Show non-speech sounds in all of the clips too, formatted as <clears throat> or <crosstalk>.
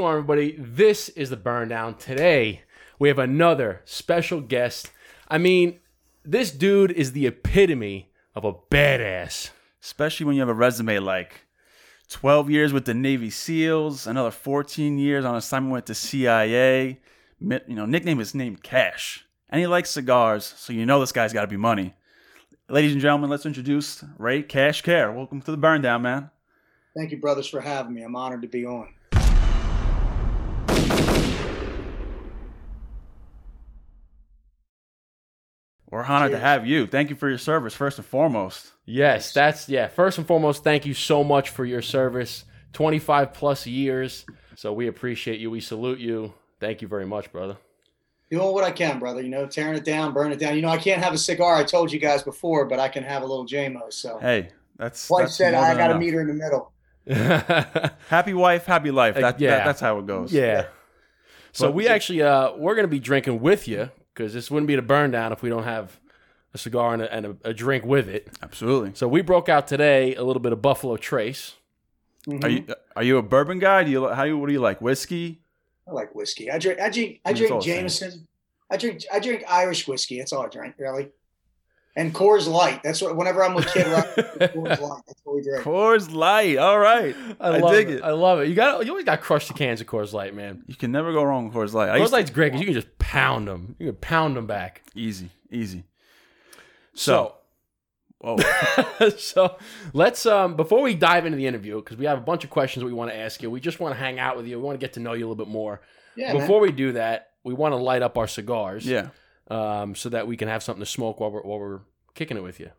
What's going on, everybody? This is the Burn Down. Today, we have another special guest. I mean, this dude is the epitome of a badass. especially when you have a resume like 12 years with the Navy SEALs, another 14 years on assignment with the CIA. You know, nickname is named Cash, and he likes cigars, so you know this guy's got to be money. Ladies and gentlemen, let's introduce Ray Cash Care. Welcome to the Burn Down, man. Thank you, brothers, for having me. I'm honored to be on. We're honored to have you. Thank you for your service, first and foremost. Yes, that's yeah. First and foremost, thank you so much for your service. 25 plus years. So we appreciate you. We salute you. Thank you very much, brother. Doing what I can, brother. You know, tearing it down, burning it down. You know, I can't have a cigar. I told you guys before, but I can have a little JMO. So, Hey, that's wife that's said more I got to enough. meet her in the middle. <laughs> Happy wife, happy life. Uh, That, yeah. that- that's how it goes. Yeah. So But- we actually uh we're gonna be drinking with you because this wouldn't be the burn down if we don't have a cigar and, a, and a, a drink with it. absolutely. So we broke out today a little bit of Buffalo Trace. Mhm. Are you are you a bourbon guy? Do you how do you what do you like? Whiskey? I like whiskey. I drink. I drink. I drink all the same. Jameson. I drink. I drink Irish whiskey. That's all I drink, really. And Coors Light. That's what. Whenever I'm with Kid Rock, <laughs> Coors Light. That's what we drink. Coors Light. All right. I, I love dig it. it. I love it. You got you always got crushed the cans of Coors Light, man. You can never go wrong with Coors Light. I Coors used to- Light's great because you can just pound them. You can pound them back. easy, easy. So, Oh, <laughs> so let's um before we dive into the interview because we have a bunch of questions we want to ask you. We just want to hang out with you. We want to get to know you a little bit more. Yeah, man. Before we do that, we want to light up our cigars. yeah. Um, so that we can have something to smoke while we're, while we're kicking it with you.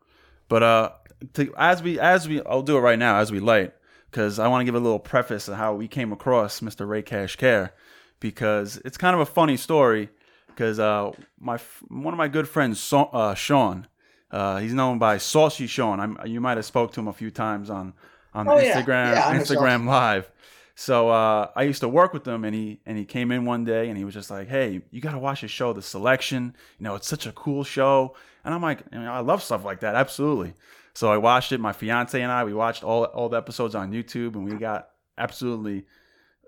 But uh, to, as we as we, I'll do it right now as we light because I want to give a little preface of how we came across Mr. Ray Cash Care because it's kind of a funny story because uh, my one of my good friends, Sa- uh, Sean, uh, he's known by Saucy Sean. I'm, you might have spoke to him a few times on on Oh. Instagram Yeah, I know Instagram Live. So uh, I used to work with him, and he and he came in one day, and he was just like, "Hey, you got to watch his show, The Selection. You know, it's such a cool show." And I'm like, know, "I love stuff like that, absolutely." So I watched it. My fiance and I, we watched all all the episodes on YouTube, and we got absolutely,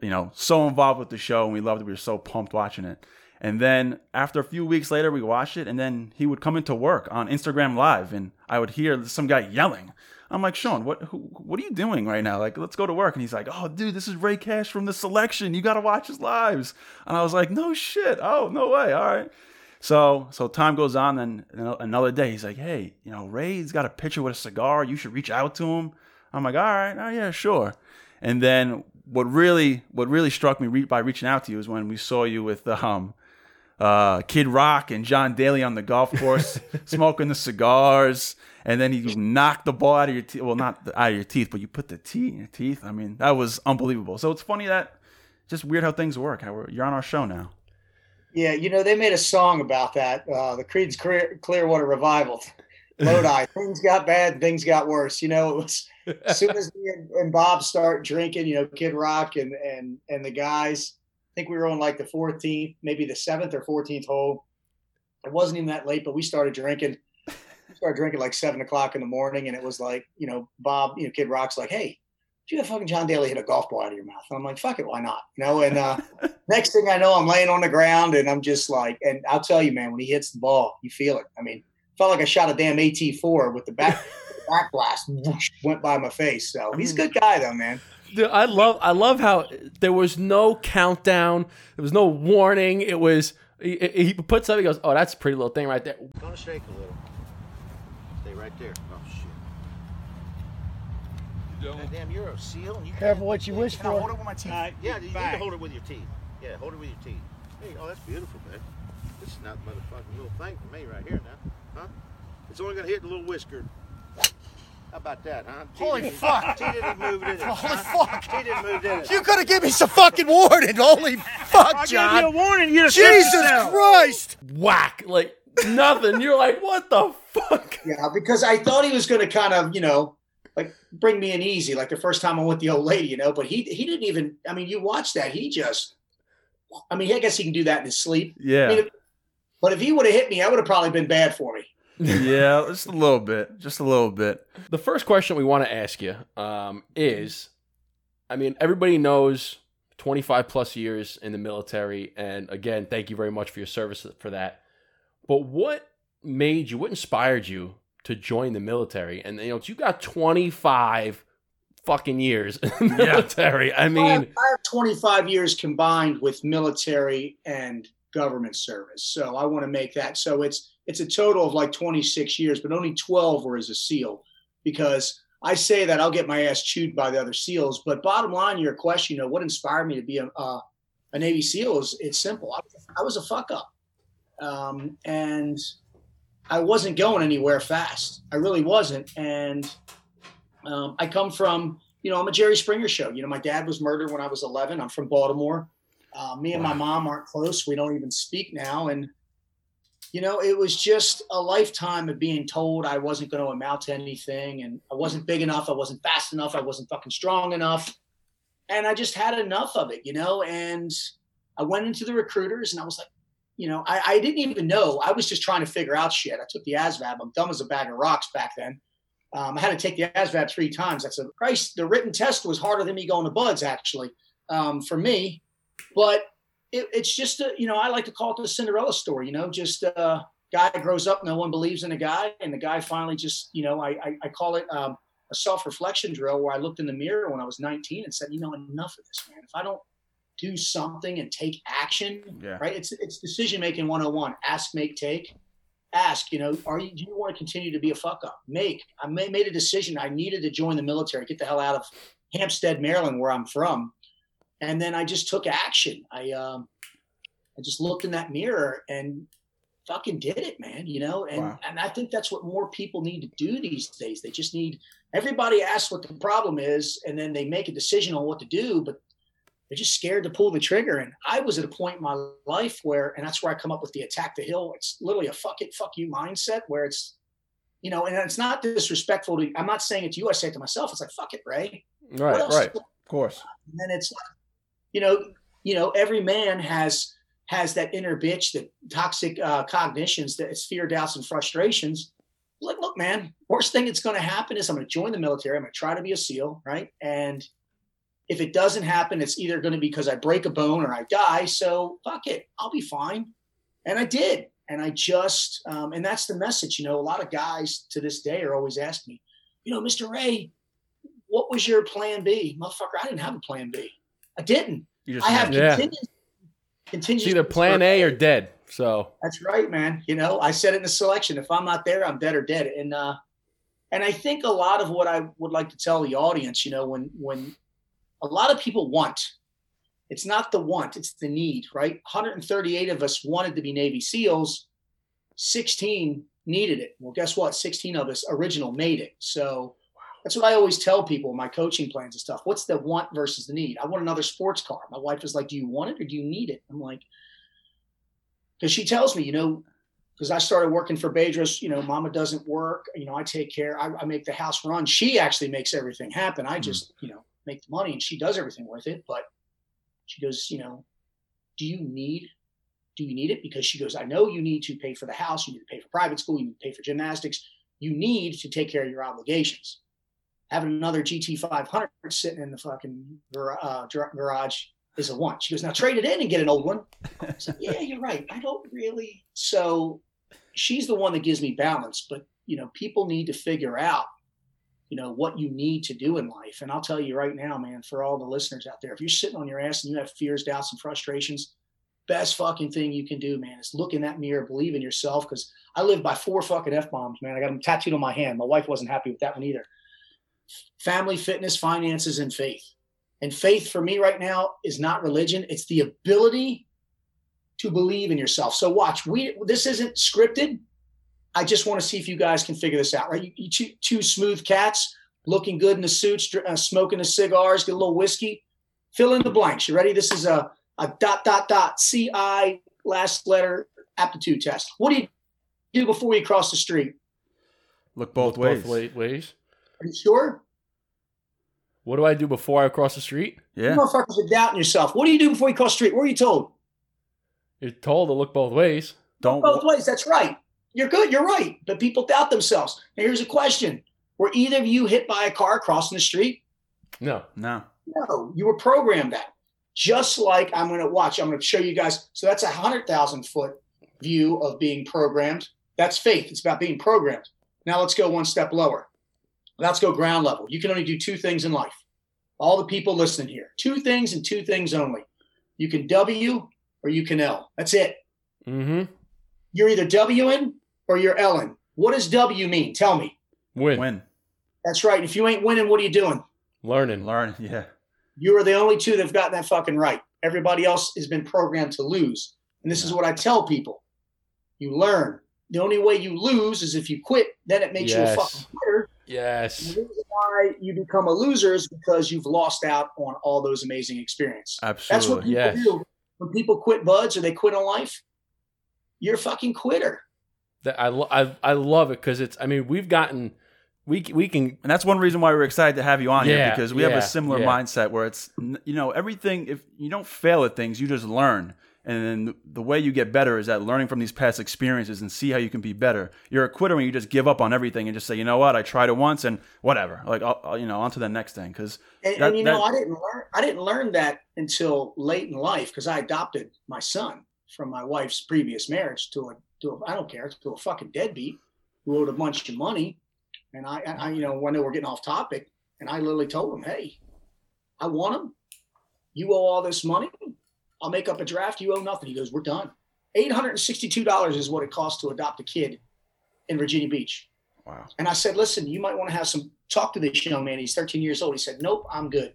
you know, so involved with the show, and we loved it. We were so pumped watching it. And then after a few weeks later, we watched it, and then he would come into work on Instagram Live, and I would hear some guy yelling. I'm like, Sean, what who, what are you doing right now? Like, let's go to work. And he's like, Oh, dude, this is Ray Cash from the selection. You got to watch his lives. And I was like, No shit. Oh, no way. All right. So so time goes on. Then another day, he's like, Hey, you know, Ray's got a picture with a cigar. You should reach out to him. I'm like, All right. Oh yeah, sure. And then what really what really struck me re- by reaching out to you is when we saw you with um uh, Kid Rock and John Daly on the golf course, <laughs> smoking the cigars, and then you knocked the ball out of your teeth. Well, not the, out of your teeth, but you put the tee in your teeth. I mean, that was unbelievable. So it's funny that just weird how things work. How we're, you're on our show now. Yeah, you know, they made a song about that. Uh, the Creed's Clear, Clearwater Revival. Lodi. <laughs> things got bad, things got worse. You know, it was as soon as <laughs> me and, and Bob start drinking, you know, Kid Rock and and and the guys. I think we were on like the 14th, maybe the seventh or 14th hole. It wasn't even that late, but we started drinking. We started drinking like seven o'clock in the morning, and it was like, you know, Bob, you know, Kid Rock's like, "Hey, did you have fucking John Daly hit a golf ball out of your mouth?" And I'm like, "Fuck it, why not?" You know. And uh, <laughs> next thing I know, I'm laying on the ground, and I'm just like, and I'll tell you, man, when he hits the ball, you feel it. I mean, felt like I shot a damn AT4 with the back <laughs> back blast whoosh, went by my face. So he's a good guy, though, man. Dude, I love I love how there was no countdown. There was no warning. It was he, he puts up. He goes, "Oh, that's a pretty little thing right there." Gonna shake a little. Stay right there. Oh shit. God damn, you're a seal. And you Careful can't- what you wish Can I for. hold it with my teeth. Uh, yeah, you need to hold it with your teeth. Yeah, hold it with your teeth. Hey, oh, that's beautiful, man. This is not motherfucking little thing for me right here now, huh? It's only gonna hit the little whisker. How about that, huh? T Holy didn't- fuck. T didn't move it. Holy huh? fuck. T didn't move it. You could have given me some fucking warning. Holy <laughs> fuck, John. I warning. You Jesus Christ. Whack! Like nothing. You're like, what the fuck? Yeah, because I thought he was going to kind of, you know, like bring me in easy, like the first time I went with the old lady, you know. But he he didn't even. I mean, you watch that. He just. I mean, I guess he can do that in his sleep. Yeah, I mean, but if he would have hit me, I would have probably been bad for me. yeah, just a little bit, just a little bit. The first question we want to ask you um, is, I mean, everybody knows 25 plus years in the military. And again, thank you very much for your service for that. But what made you, what inspired you to join the military? And, you know, you got 25 fucking years in the military. I I mean, have, I have 25 years combined with military and government service. So I want to make that. So it's it's a total of like 26 years, but only 12 were as a SEAL because I say that I'll get my ass chewed by the other SEALs. But bottom line, your question, you know, what inspired me to be a, a, a Navy SEAL is it's simple. I, I was a fuck up. Um, and I wasn't going anywhere fast. I really wasn't. And um, I come from, you know, I'm a Jerry Springer show. You know, my dad was murdered when I was 11. I'm from Baltimore. Uh, me and my mom aren't close. We don't even speak now. And, you know, it was just a lifetime of being told I wasn't going to amount to anything and I wasn't big enough. I wasn't fast enough. I wasn't fucking strong enough. And I just had enough of it, you know, and I went into the recruiters and I was like, you know, I, I didn't even know. I was just trying to figure out shit. I took the ASVAB. I'm dumb as a bag of rocks back then. Um, I had to take the ASVAB three times. I said, Christ, the written test was harder than me going to BUD/S, actually, um, for me. But it, it's just, a, you know, I like to call it the Cinderella story, you know, just a uh, guy grows up, no one believes in a guy. And the guy finally just, you know, I, I, I call it um, a self reflection drill where I looked in the mirror when I was 19 and said, you know, enough of this, man. If I don't do something and take action, Yeah. right? It's, it's decision making 101 ask, make, take ask, you know, are you, do you want to continue to be a fuck up? Make, I made, made a decision. I needed to join the military, get the hell out of Hampstead, Maryland, where I'm from. And then I just took action. I, um, I just looked in that mirror and fucking did it, man, you know? And, Wow. and I think that's what more people need to do these days. They just need, everybody asks what the problem is and then they make a decision on what to do, but they're just scared to pull the trigger. And I was at a point in my life where, and that's where I come up with the attack the hill. It's literally a fuck it, fuck you mindset where it's, you know, and it's not disrespectful to, I'm not saying it to you. I say it to myself. It's like, fuck it, Ray. Right, right. Of course. And then it's like, you know, you know, every man has, has that inner bitch, that toxic uh, cognitions, that it's fear, doubts, and frustrations. Look, look, man. Worst thing that's going to happen is I'm going to join the military. I'm going to try to be a SEAL, right? And if it doesn't happen, it's either going to be because I break a bone or I die. So fuck it, I'll be fine. And I did. And I just, um, and that's the message. You know, a lot of guys to this day are always asking me, you know, Mr. Ray, what was your plan B? Motherfucker, I didn't have a plan B. I didn't. You just I have Yeah. contingency It's either plan A or dead. So, that's right, man. You know, I said it in the selection. If I'm not there, I'm dead or dead. And uh, and I think a lot of what I would like to tell the audience, you know, when when a lot of people want, it's not the want, it's the need, right? 138 of us wanted to be Navy SEALs. 16 needed it. Well, guess what? 16 of us original made it. So that's what I always tell people in my coaching plans and stuff. What's the want versus the need? I want another sports car. My wife is like, Do you want it or do you need it? I'm like, because she tells me, you know, because I started working for Bedros, you know, mama doesn't work, you know, I take care, I, I make the house run. She actually makes everything happen. I mm-hmm. just, you know, make the money and she does everything with it. But she goes, you know, do you need, do you need it? Because she goes, I know you need to pay for the house, you need to pay for private school, you need to pay for gymnastics, you need to take care of your obligations. Having another GT 500 sitting in the fucking uh, garage is a want. She goes, now trade it in and get an old one. I said, yeah, you're right. I don't really. So she's the one that gives me balance. But, you know, people need to figure out, you know, what you need to do in life. And I'll tell you right now, man, for all the listeners out there, if you're sitting on your ass and you have fears, doubts, and frustrations, best fucking thing you can do, man, is look in that mirror, believe in yourself. Because I live by four fucking F bombs, man. I got them tattooed on my hand. My wife wasn't happy with that one either. Family, fitness, finances, and faith. And faith for me right now is not religion, it's the ability to believe in yourself. So watch, we this isn't scripted. I just want to see if you guys can figure this out, right? You, you two, two smooth cats looking good in the suits, dr- uh, smoking the cigars, get a little whiskey. Fill in the blanks. You ready? This is a, a dot, dot, dot, CI last letter aptitude test. What do you do before you cross the street? Look both ways. both wa- ways. Are you sure? What do I do before I cross the street? Yeah. You motherfuckers are doubting yourself. What do you do before you cross the street? What are you told? You're told to look both ways. Don't. both ways. That's right. You're good. You're right. But people doubt themselves. Now, here's a question: Were either of you hit by a car crossing the street? No. No. No, you were programmed that. just like I'm going to watch. I'm going to show you guys. So that's a hundred thousand foot view of being programmed. That's faith. It's about being programmed. Now let's go one step lower. Let's go ground level. You can only do two things in life. All the people listening here, two things and two things only. You can W or you can L. That's it. Mm-hmm. You're either W Wing or you're Ellen. What does W mean? Tell me. Win. Win. That's right. If you ain't winning, what are you doing? Learning. Learn. Yeah. You are the only two that've gotten that fucking right. Everybody else has been programmed to lose. And this is what I tell people. You learn. The only way you lose is if you quit, then it makes you a fucking quitter. Yes. The reason why you become a loser is because you've lost out on all those amazing experiences. Absolutely. That's what people Yes. do. When people quit BUD/S or they quit on life, you're a fucking quitter. That I, lo- I I love it because it's. I mean, we've gotten. We we can. And that's one reason why we're excited to have you on here because we have a similar yeah. mindset where it's you know everything if you don't fail at things you just learn and then the way you get better is at learning from these past experiences and see how you can be better. You're a quitter when you just give up on everything and just say you know what I tried it once and whatever like I'll, I'll, you know on to the next thing because And, and you know, I didn't learn. I didn't learn that until late in life because I adopted my son from my wife's previous marriage to a to a I don't care to a fucking deadbeat who owed a bunch of money. And I, I you know, when they were getting off topic, and I literally told him, "Hey, I want him. You owe all this money. I'll make up a draft. You owe nothing." He goes, "We're done." Eight hundred and sixty-two dollars is what it costs to adopt a kid in Virginia Beach. wow And I said, listen, you might want to have some talk to this young man. He's 13 years old. He said, nope, I'm good.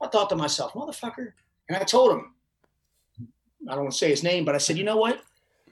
I thought to myself, motherfucker. And I told him, I don't want to say his name, but I said, you know what?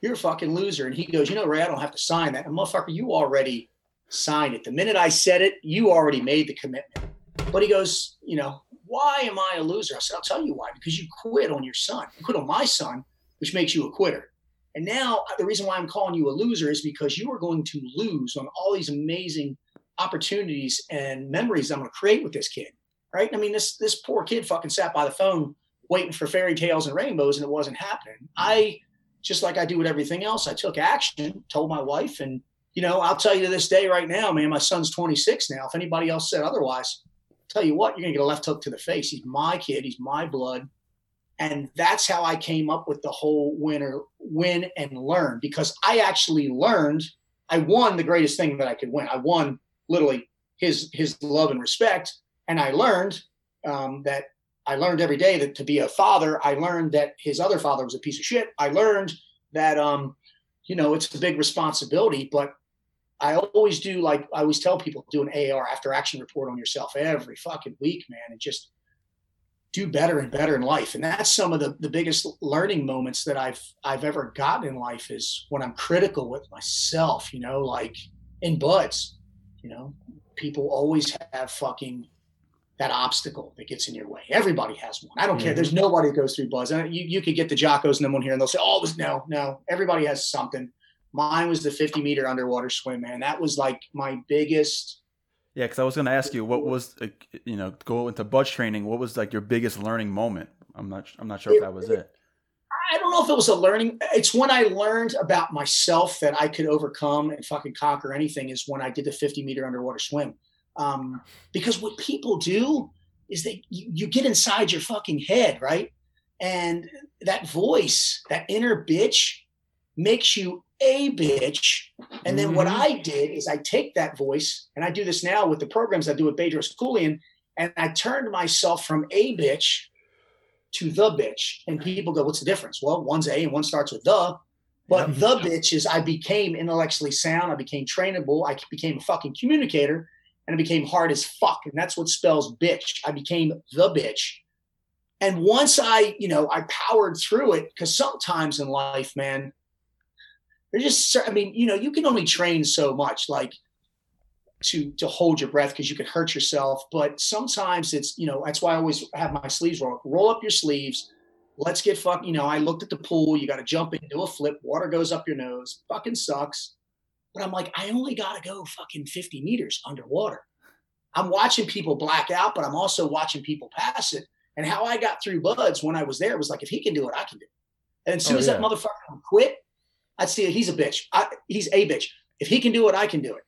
You're a fucking loser. And he goes, you know, Ray, I don't have to sign that. And motherfucker, you already signed it. The minute I said it, you already made the commitment. But he goes, you know, why am I a loser? I said, I'll tell you why. Because you quit on your son. You quit on my son, which makes you a quitter. And now uh, the reason why I'm calling you a loser is because you are going to lose on all these amazing opportunities and memories I'm going to create with this kid. Right? I mean, this this poor kid fucking sat by the phone waiting for fairy tales and rainbows, and it wasn't happening. I just like I do with everything else. I took action, told my wife, and you know, I'll tell you to this day right now, man, my son's 26 now. If anybody else said otherwise, tell you what, you're gonna get a left hook to the face. He's my kid, he's my blood. And that's how I came up with the whole winner, win and learn because I actually learned. I won the greatest thing that I could win. I won literally his his love and respect, and I learned um, that I learned every day that to be a father. I learned that his other father was a piece of shit. I learned that um, you know it's a big responsibility, but I always do like I always tell people do an AR after action report on yourself every fucking week, man, and just do better and better in life. And that's some of the, the biggest learning moments that I've I've ever gotten in life is when I'm critical with myself, you know, like in BUD/S, you know, people always have fucking that obstacle that gets in your way. Everybody has one. I don't care. There's nobody that goes through BUD/S. And you, you could get the jockos and them on here and they'll say, oh, it was no, no. Everybody has something. Mine was the 50 meter underwater swim, man. That was like my biggest yeah because I was gonna ask you what was uh, you know go into BUD/S training what was like your biggest learning moment I'm not I'm not sure if that was it I don't know if it was a learning. It's when I learned about myself that I could overcome and fucking conquer anything. Is when I did the 50 meter underwater swim. Um, because what people do is they you, you get inside your fucking head, right? And that voice, that inner bitch, makes you a bitch. And then what Mhm. I did is I take that voice, and I do this now with the programs I do with Bedros Keuilian, and I turned myself from a bitch to the bitch. And people go, what's the difference? Well, one's A and one starts with the. But Yeah. the bitch is I became intellectually sound. I became trainable. I became a fucking communicator and I became hard as fuck. And that's what spells bitch. I became the bitch. And once I, you know, I powered through it because sometimes in life, man, there's just, I mean, you know, you can only train so much. Like, to to hold your breath because you could hurt yourself. But sometimes it's you know that's why I always have my sleeves roll. Roll up your sleeves. Let's get fuck. You know, I looked at the pool. You got to jump into a flip. Water goes up your nose. Fucking sucks. But I'm like, I only got to go fucking 50 meters underwater. I'm watching people black out, but I'm also watching people pass it. And how I got through BUD/S when I was there was like, if he can do it, I can do it. And as oh, soon Oh, as that yeah. motherfucker quit, I'd see it. He's a bitch. I, he's a bitch. If he can do it, I can do it.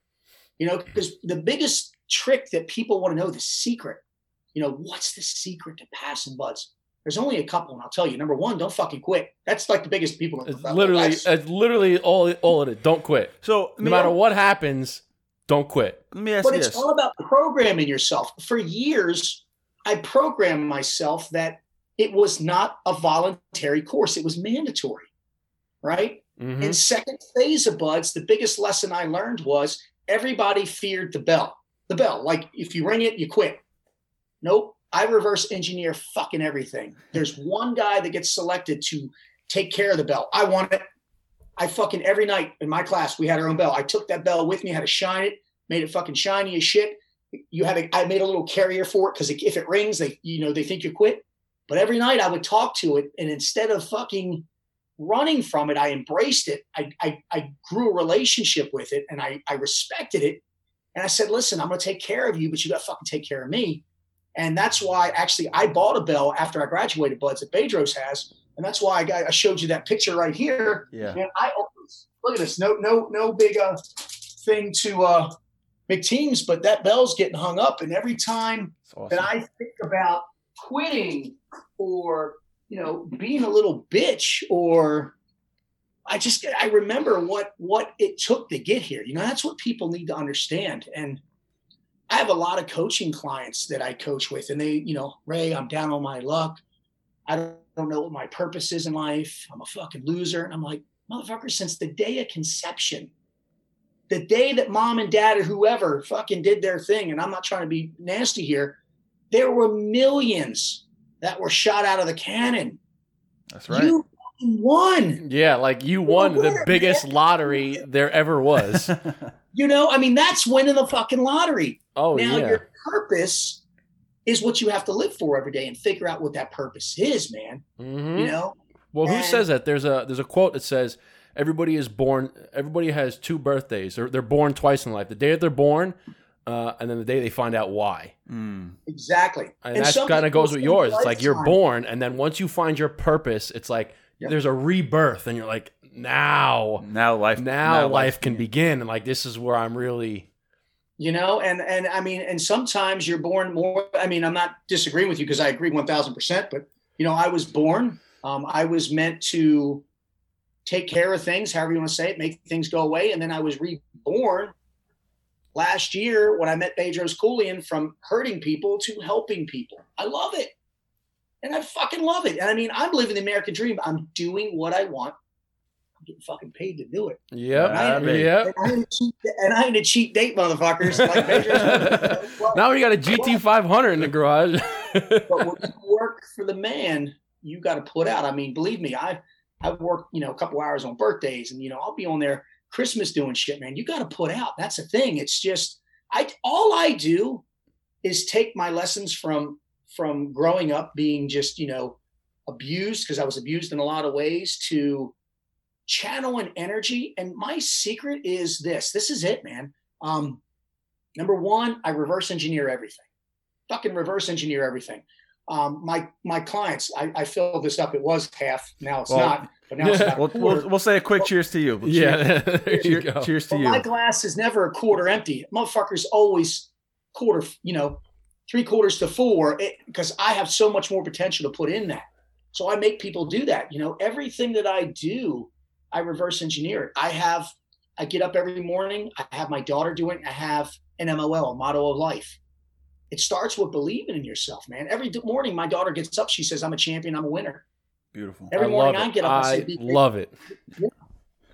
You know, because the biggest trick that people want to know, the secret, you know, what's the secret to passing BUD/S? There's only a couple, and I'll tell you. Number one, don't fucking quit. That's like the biggest people. It's literally, it's literally all all of it. Don't quit. So No matter what happens, don't quit. let me ask but you it's this. all about programming yourself. For years, I programmed myself that it was not a voluntary course; it was mandatory, right? Mhm. In second phase of BUD/S, the biggest lesson I learned was everybody feared the bell. The bell, like if you ring it, you quit. Nope. I reverse engineer fucking everything. There's one guy that gets selected to take care of the bell. I want it. I fucking every night in my class we had our own bell. I took that bell with me, had to shine it, made it fucking shiny as shit. You had a, I made a little carrier for it because if it rings, they you know they think you quit. But every night I would talk to it, and instead of fucking running from it, I embraced it. I I, I grew a relationship with it, and I I respected it. And I said, listen, I'm going to take care of you, but you got to fucking take care of me. And that's why actually I bought a bell after I graduated, BUD/S that Bedros has, and that's why I got I showed you that picture right here. Yeah. Man, I always look at this. No, no, no big uh thing to uh big teams, but that bell's getting hung up. And every time awesome. that I think about quitting or you know being a little bitch or I just I remember what what it took to get here. You know, that's what people need to understand. And I have a lot of coaching clients that I coach with, and they, you know, Ray, I'm down on my luck. I don't, don't know what my purpose is in life. I'm a fucking loser. And I'm like, motherfucker, since the day of conception, the day that mom and dad or whoever fucking did their thing, and I'm not trying to be nasty here, there were millions that were shot out of the cannon. That's right. You won. Yeah, like you won the biggest lottery there ever was. <laughs> You know, I mean, that's winning the fucking lottery. Oh now yeah. your purpose is what you have to live for every day and figure out what that purpose is, man. Mhm. You know? Well, who And- says that? There's a there's a quote that says everybody is born. Everybody has two birthdays. They're they're born twice in life. The day that they're born, uh, and then the day they find out why. Mm. Exactly. And, And that kind of goes with yours. It's like you're born, and then once you find your purpose, it's like Yep. there's a rebirth, and you're like now Now life. now, life can begin, and like this is where I'm really. you know and and i mean and sometimes you're born more i mean i'm not disagreeing with you because i agree 1000% but you know i was born um, i was meant to take care of things however you want to say it make things go away and then i was reborn last year when i met bedros Keuilian from hurting people to helping people i love it and i fucking love it and i mean i'm living the american dream i'm doing what i want i'm getting fucking paid to do it Yep. Ah, babe. yep. and I ain't a cheap, and I ain't a cheap date, motherfuckers. Like <laughs> Well, now we got a GT 500 in the garage. but when <laughs> you work for the man, you got to put out. I mean, believe me, I I've worked you know a couple hours on birthdays, and you know I'll be on there Christmas doing shit, man. You got to put out. That's the thing. It's just I all I do is take my lessons from from growing up being just you know abused because I was abused in a lot of ways to channel and energy. And my secret is this. This is it, man. Um, number one, I reverse engineer everything. Fucking reverse engineer everything. Um, my my clients, I, I filled this up. It was half. Now it's Well, not. But now it's <laughs> about a We'll, we'll, we'll say a quick cheers to you. yeah. <laughs> there you Cheer- go. cheers to Well, you. my glass is never a quarter empty. Motherfuckers always quarter, you know, three quarters to four, because I have so much more potential to put in that. So I make people do that. You know, everything that I do, I reverse engineer it. I have, I get up every morning. I have my daughter do it. I have an MOL, a motto of life. It starts with believing in yourself, man. Every morning, my daughter gets up. She says, "I'm a champion. I'm a winner." Beautiful. Every I morning I get up, I I say, love it.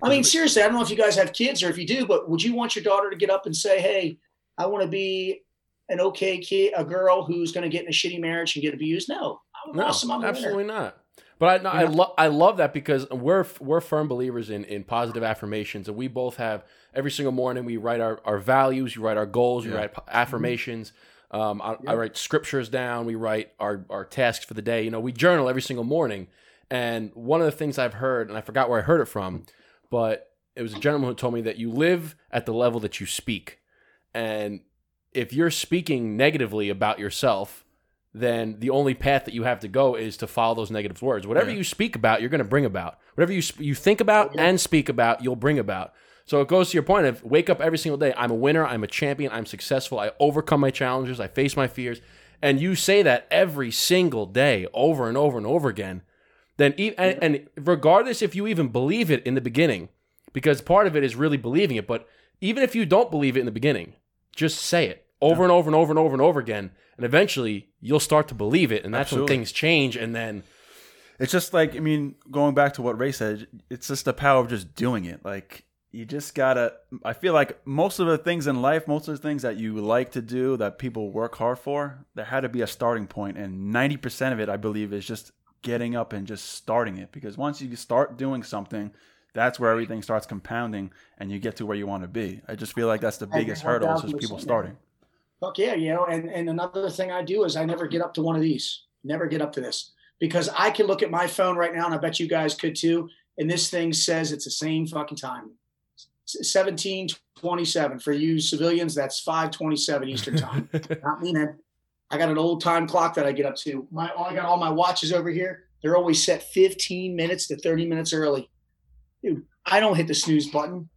I mean, seriously, I don't know if you guys have kids or if you do, but would you want your daughter to get up and say, "Hey, I want to be an okay kid, a girl who's going to get in a shitty marriage and get abused"? No, I'm No, awesome. I'm a winner. absolutely not. But I, I, You lo- I love that because we're we're firm believers in, in positive affirmations, and we both have every single morning we write our, our values, we write our goals, we Yeah. write affirmations. Um, I, I write scriptures down. We write our our tasks for the day. You know, we journal every single morning. And one of the things I've heard, and I forgot where I heard it from, but it was a gentleman who told me that you live at the level that you speak, and if you're speaking negatively about yourself, then the only path that you have to go is to follow those negative words. Whatever Yeah. you speak about, you're going to bring about. Whatever you sp- you think about Yeah. and speak about, you'll bring about. So it goes to your point of wake up every single day. I'm a winner. I'm a champion. I'm successful. I overcome my challenges. I face my fears, and you say that every single day over and over and over again, then e- and, and regardless if you even believe it in the beginning, because part of it is really believing it, but even if you don't believe it in the beginning, just say it over and over and over and over and over again, and eventually you'll start to believe it, and that's Absolutely. when things change, and then It's just like I mean, going back to what Ray said, it's just the power of just doing it. Like you just gotta. I feel like most of the things in life, most of the things that you like to do, that people work hard for, there had to be a starting point, and ninety percent of it, I believe, is just getting up and just starting it. Because once you start doing something, that's where everything starts compounding, and you get to where you want to be. I just feel like that's the biggest hurdle is just people man. starting. Fuck yeah, you know, and, and another thing I do is I never get up to one of these. Never get up to this. Because I can look at my phone right now, and I bet you guys could too. And this thing says it's the same fucking time. 1727. For you civilians, that's 527 Eastern <laughs> time. Not me, man. I got an old time clock that I get up to. My I got all my watches over here. They're always set 15 minutes to 30 minutes early. Dude, I don't hit the snooze button.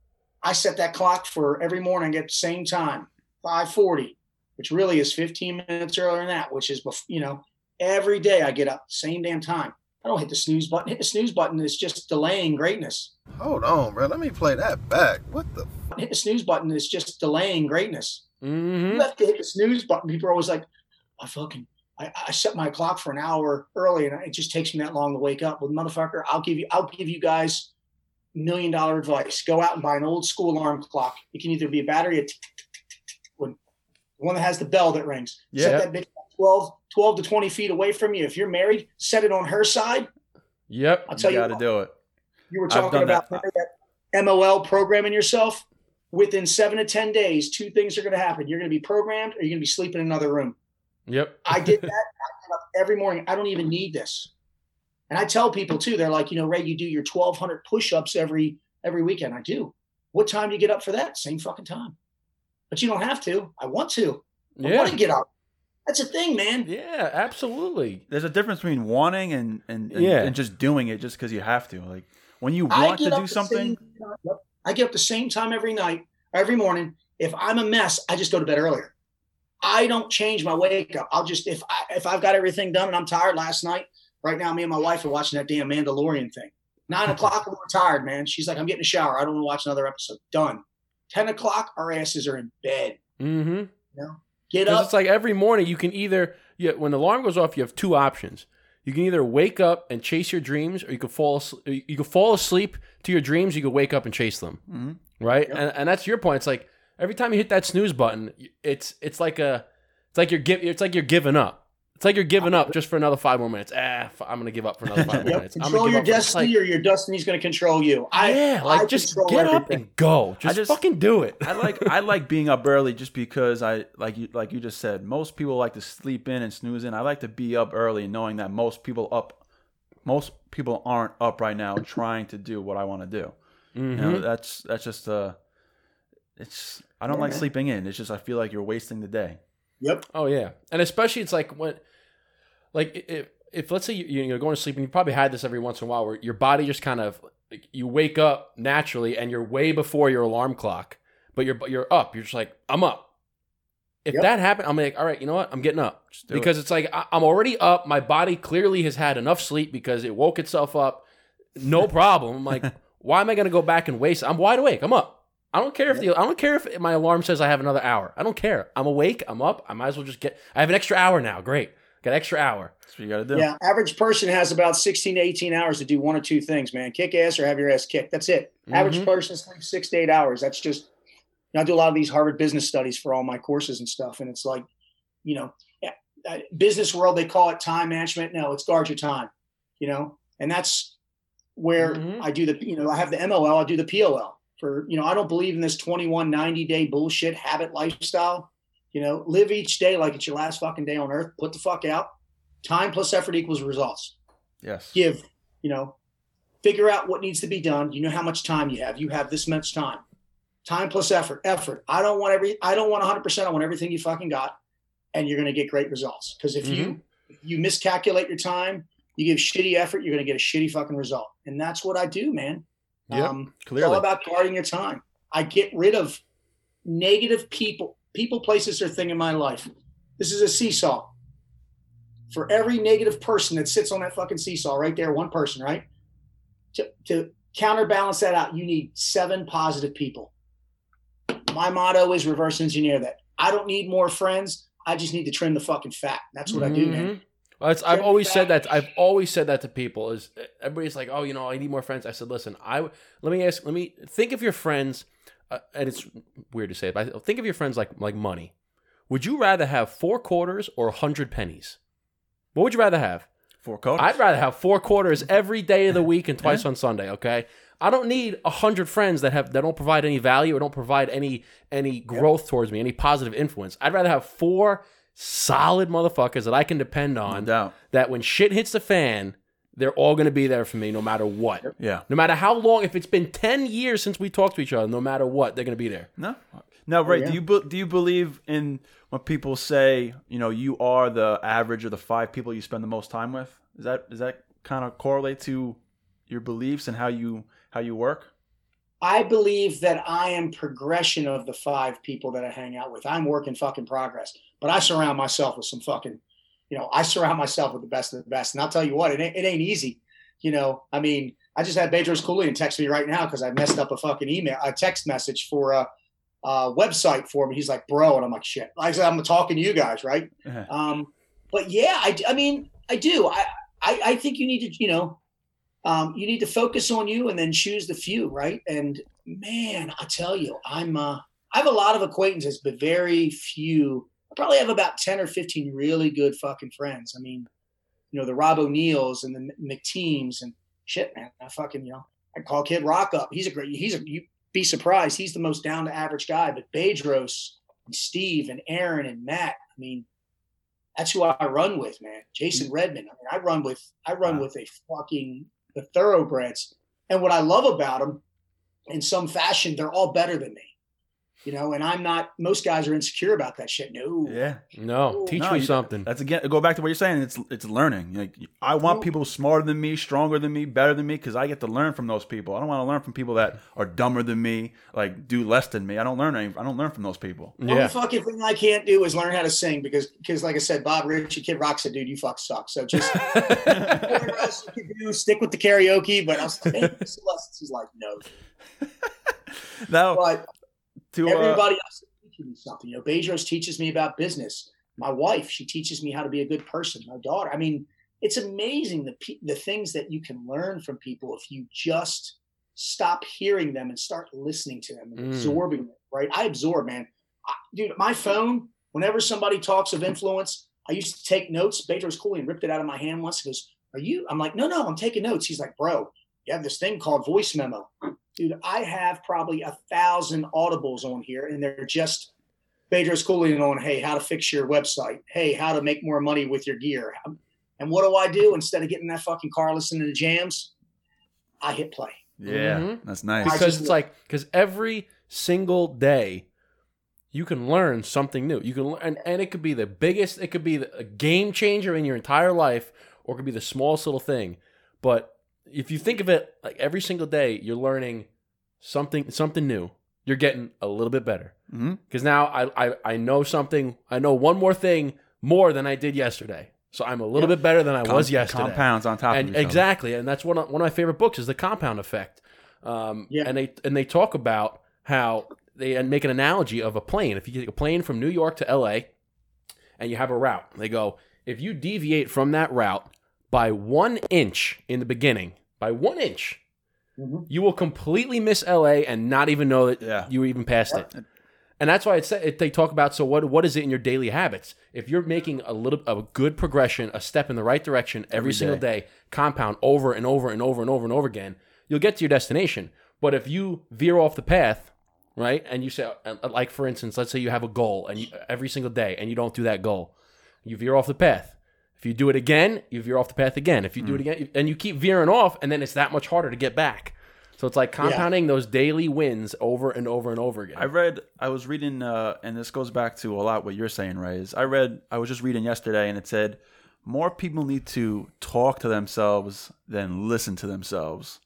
I set that clock for every morning at the same time, 540, which really is 15 minutes earlier than that, which is, bef- you know, every day I get up, same damn time. I don't hit the snooze button. Hit the snooze button is just delaying greatness. Hold on, bro. Let me play that back. What the? Hit the snooze button is just delaying greatness. Mhm. You have to hit the snooze button. People are always like, I fucking, I, I set my clock for an hour early and it just takes me that long to wake up. Well, motherfucker, I'll give you, I'll give you guys million dollar advice. Go out and buy an old school alarm clock. It can either be a battery, a tick, tick, one that has the bell that rings. Yeah. Set that bitch 12, 12 to 20 feet away from you. If you're married, set it on her side. Yep. I'll tell you you, got to do it. you were talking about that. that MOL programming yourself. Within seven to 10 days, two things are going to happen. You're going to be programmed or you're going to be sleeping in another room. Yep. I did <laughs> that. I get up every morning. I don't even need this. And I tell people too, they're like, you know, Ray, you do your 1200 push-ups every, every weekend. I do. What time do you get up for that? Same fucking time. But you don't have to. I want to. I want to get up. That's a thing, man. Yeah. Absolutely. There's a difference between wanting and and, and, Yeah. and just doing it just because you have to. Like when you want to do something, same time- I get up the same time every night, every morning. If I'm a mess, I just go to bed earlier. I don't change my wake up. I'll just if I if I've got everything done and I'm tired last night. Right now, me and my wife are watching that damn Mandalorian thing. Nine <laughs> o'clock, we're tired, man. She's like, I'm getting a shower. I don't want to watch another episode. Done. Ten o'clock, our asses are in bed. Mm-hmm. Get up. it's like every morning you can either yeah, when the alarm goes off, you have two options. You can either wake up and chase your dreams, or you could fall asleep, you could fall asleep to your dreams. You could wake up and chase them, Mhm. right? And, and that's your point. It's like every time you hit that snooze button, it's it's like a it's like you're give, it's like you're giving up. It's like you're giving up just for another five more minutes. Ah, f- I'm gonna give up for another five more Yep. minutes. I'm Control your up destiny, like- or your destiny's going to control you. I yeah, like I just control get up and go. Just, just- fucking do it. I like I like being up early just because I like you like you just said. Most people like to sleep in and snooze in. I like to be up early, knowing that most people up, most people aren't up right now trying to do what I want to do. You know, Mhm. that's that's just uh, it's I don't Yeah, like sleeping in. It's just I feel like you're wasting the day. Yep. Oh yeah, and especially it's like when, like if if let's say you, you're going to sleep and you probably had this every once in a while where your body just kind of like, you wake up naturally and you're way before your alarm clock, but you're you're up. You're just like I'm up. If Yep. that happened, I'm like, all right, you know what? I'm getting up do it. because it's like I, I'm already up. My body clearly has had enough sleep because it woke itself up, no <laughs> problem. I'm like, why am I going to go back and waste? I'm wide awake. I'm up. I don't care if the I don't care if my alarm says I have another hour. I don't care. I'm awake. I'm up. I might as well just get. I have an extra hour now. Great. Got extra hour. That's what you got to do. Yeah, average person has about 16 to 18 hours to do one or two things, man. Kick ass or have your ass kicked. That's it. Average Mhm. person sleeps six to eight hours. That's just, you know, I do a lot of these Harvard business studies for all my courses and stuff. And it's like, you know, uh, business world, they call it time management. No, it's guard your time, you know, and that's where Mhm. I do the, you know, I have the MOL, I do the POL for, you know, I don't believe in this 21, 90 day bullshit habit lifestyle. You know, live each day like it's your last fucking day on earth. Put the fuck out. Time plus effort equals results. Yes. Give, you know, figure out what needs to be done. You know how much time you have. You have this much time. Time plus effort. Effort. I don't want every. I don't want 100. percent I want everything you fucking got, and you're going to get great results. Because if you if you miscalculate your time, you give shitty effort, you're going to get a shitty fucking result. And that's what I do, man. Yep, Um, it's clearly. all about guarding your time. I get rid of negative people, people, places, or thing in my life. This is a seesaw. for every negative person that sits on that fucking seesaw right there, one person, right? To, to counterbalance that out, you need seven positive people. My motto is reverse engineer that. I don't need more friends. I just need to trim the fucking fat. That's what I do, man. Mhm. Well, I've always said that. I've always said that to people. Is everybody's like, oh, you know, I need more friends. I said, listen, I let me ask, let me think of your friends, uh, and it's weird to say, it, but think of your friends like like money. Would you rather have four quarters or a hundred pennies? What would you rather have? Four quarters. I'd rather have four quarters <laughs> every day of the week and twice on Sunday. Okay, I don't need a hundred friends that have that don't provide any value or don't provide any any growth towards me, any positive influence. I'd rather have four solid motherfuckers that I can depend no on. doubt. That when shit hits the fan, they're all going to be there for me, no matter what. Yeah. No matter how long, if it's been ten years since we talked to each other, no matter what, they're going to be there. No. Now, Ray, yeah. do you be, do you believe in when people say, you know, you are the average of the five people you spend the most time with? Is that does that kind of correlate to your beliefs and how you how you work? I believe that I am progression of the five people that I hang out with. I'm work in fucking progress, but I surround myself with some fucking, you know, I surround myself with the best of the best. And I'll tell you what, it ain't, it ain't easy. You know, I mean, I just had Bedros Keuilian text me right now because I messed up a fucking email, a text message for a, a website for me. He's like, bro, and I'm like, shit. Like I said, I'm talking to you guys, right? Uh-huh. Um, but yeah, I, I mean, I do. I, I, I think you need to, you know, um, you need to focus on you and then choose the few, right? And man, I tell you, I'm, uh, I have a lot of acquaintances, but very few. I probably have about 10 or 15 really good fucking friends. I mean, you know, the Rob O'Neills and the McTeams and shit, man. I fucking, you know, I call Kid Rock up. He's a great, he's a, you be surprised. He's the most down to average guy, but Bedros and Steve and Aaron and Matt, I mean, that's who I run with, man. Jason mm-hmm. Redman. I mean, I run with I run with a fucking the thoroughbreds. And what I love about them, in some fashion, they're all better than me. You know, and I'm not. Most guys are insecure about that shit. No, Yeah. No, teach No, me you- something. That's again go back to what you're saying. It's it's learning. Like I want No. people smarter than me, stronger than me, better than me, because I get to learn from those people. I don't want to learn from people that are dumber than me, like do less than me. I don't learn. Any, I don't learn from those people. Only Yeah. fucking thing I can't do is learn how to sing because, because like I said, Bob Ritchie, Kid Rock said, "Dude, you fuck suck." So just <laughs> whatever else you can do, stick with the karaoke. But I was like, "Hey, this. He's like, "No." Now But to uh, everybody else is teaching me something. You know, Bedros teaches me about business. My wife, she teaches me how to be a good person. My daughter, I mean, it's amazing the pe- the things that you can learn from people if you just stop hearing them and start listening to them and Mm. absorbing them. Right? I absorb, man. I, dude, my phone. Whenever somebody talks of influence, I used to take notes. Bedros Keuilian ripped it out of my hand once. He goes, "Are you?" I'm like, "No, no, I'm taking notes." He's like, "Bro, you have this thing called voice memo." Dude, I have probably a thousand audibles on here, and they're just Bedros Keuilian on, hey, how to fix your website, hey, how to make more money with your gear. And what do I do instead of getting that fucking car listening to jams? I hit play. yeah, Mhm. that's nice. Because just- it's like because every single day you can learn something new you can learn and, and it could be the biggest it could be the, a game changer in your entire life or it could be the smallest little thing but if you think of it like every single day you're learning something something new. You're getting a little bit better. Because now I, I i know something i know one more thing more than i did yesterday. So i'm a little Yep. bit better than i Com- was yesterday. Compounds on top and exactly and that's one of, one of my favorite books is the compound effect. Um, Yeah. and they and they talk about how they make an analogy of a plane. If you take a plane from new york to la and you have a route they go if you deviate from that route by one inch in the beginning by one inch Mhm. you will completely miss la and not even know that Yeah. you even passed it and that's why it's it, they talk about so what what is it in your daily habits if you're making a little a good progression a step in the right direction every, Every single day. day compound over and over and over and over and over again you'll get to your destination but if you veer off the path right and you say uh, like for instance let's say you have a goal and you, every single day and you don't do that goal you veer off the path if you do it again you veer off the path again if you do it again and you keep veering off and then it's that much harder to get back so it's like compounding those daily wins over and over and over again I read, I was reading, uh, and this goes back to a lot what you're saying, Ray. Is I read, I was just reading yesterday, and it said more people need to talk to themselves than listen to themselves.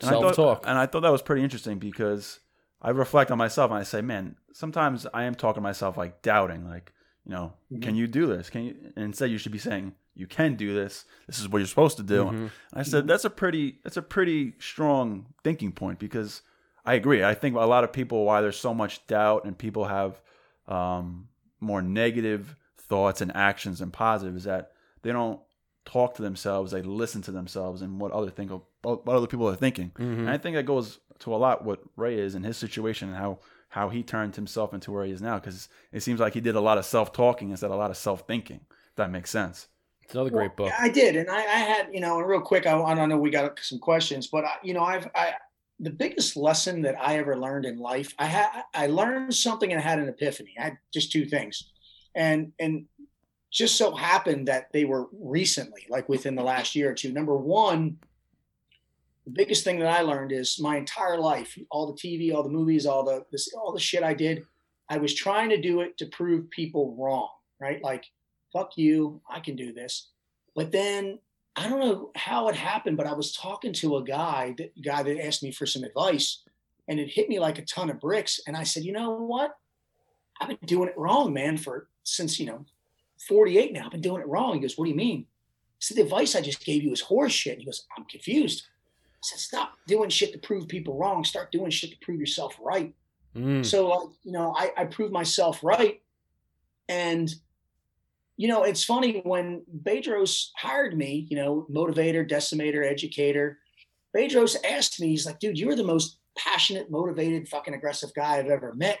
And I thought- Self-talk. and I thought that was pretty interesting because I reflect on myself and I say, man, sometimes I am talking to myself like doubting, like, You know, Mhm. can you do this? Can you? And instead, you should be saying, "You can do this. This is what you're supposed to do." Mhm. I said, "That's a pretty that's a pretty strong thinking point because I agree. I think a lot of people why there's so much doubt and people have um, more negative thoughts and actions than positive is that they don't talk to themselves. They listen to themselves and what other think of, what other people are thinking. Mhm. And I think that goes to a lot what Ray is in his situation and how how he turned himself into where he is now because it seems like he did a lot of self talking instead of a lot of self thinking. If that makes sense. It's another great book. I did, and I, I had you know, and real quick, I, I don't know, we got some questions, but I, you know, I've I the biggest lesson that I ever learned in life, I had I learned something and I had an epiphany. I had just two things, and and just so happened that they were recently, like within the last year or two. Number one, the biggest thing that I learned is my entire life, all the TV, all the movies, all the this, all the shit I did, I was trying to do it to prove people wrong, right? Like, fuck you, I can do this. But then I don't know how it happened, but I was talking to a guy, that guy that asked me for some advice, and it hit me like a ton of bricks. And I said, you know what? I've been doing it wrong, man, for since you know, 48 now. I've been doing it wrong. He goes, What do you mean? Said, The advice I just gave you is horse shit. He goes, I'm confused. I said, Stop doing shit to prove people wrong. Start doing shit to prove yourself right. Mm. So, like, you know, I, I proved myself right. And, you know, it's funny when Bedros hired me, you know, motivator, decimator, educator. Bedros asked me, he's like, dude, you're the most passionate, motivated, fucking aggressive guy I've ever met.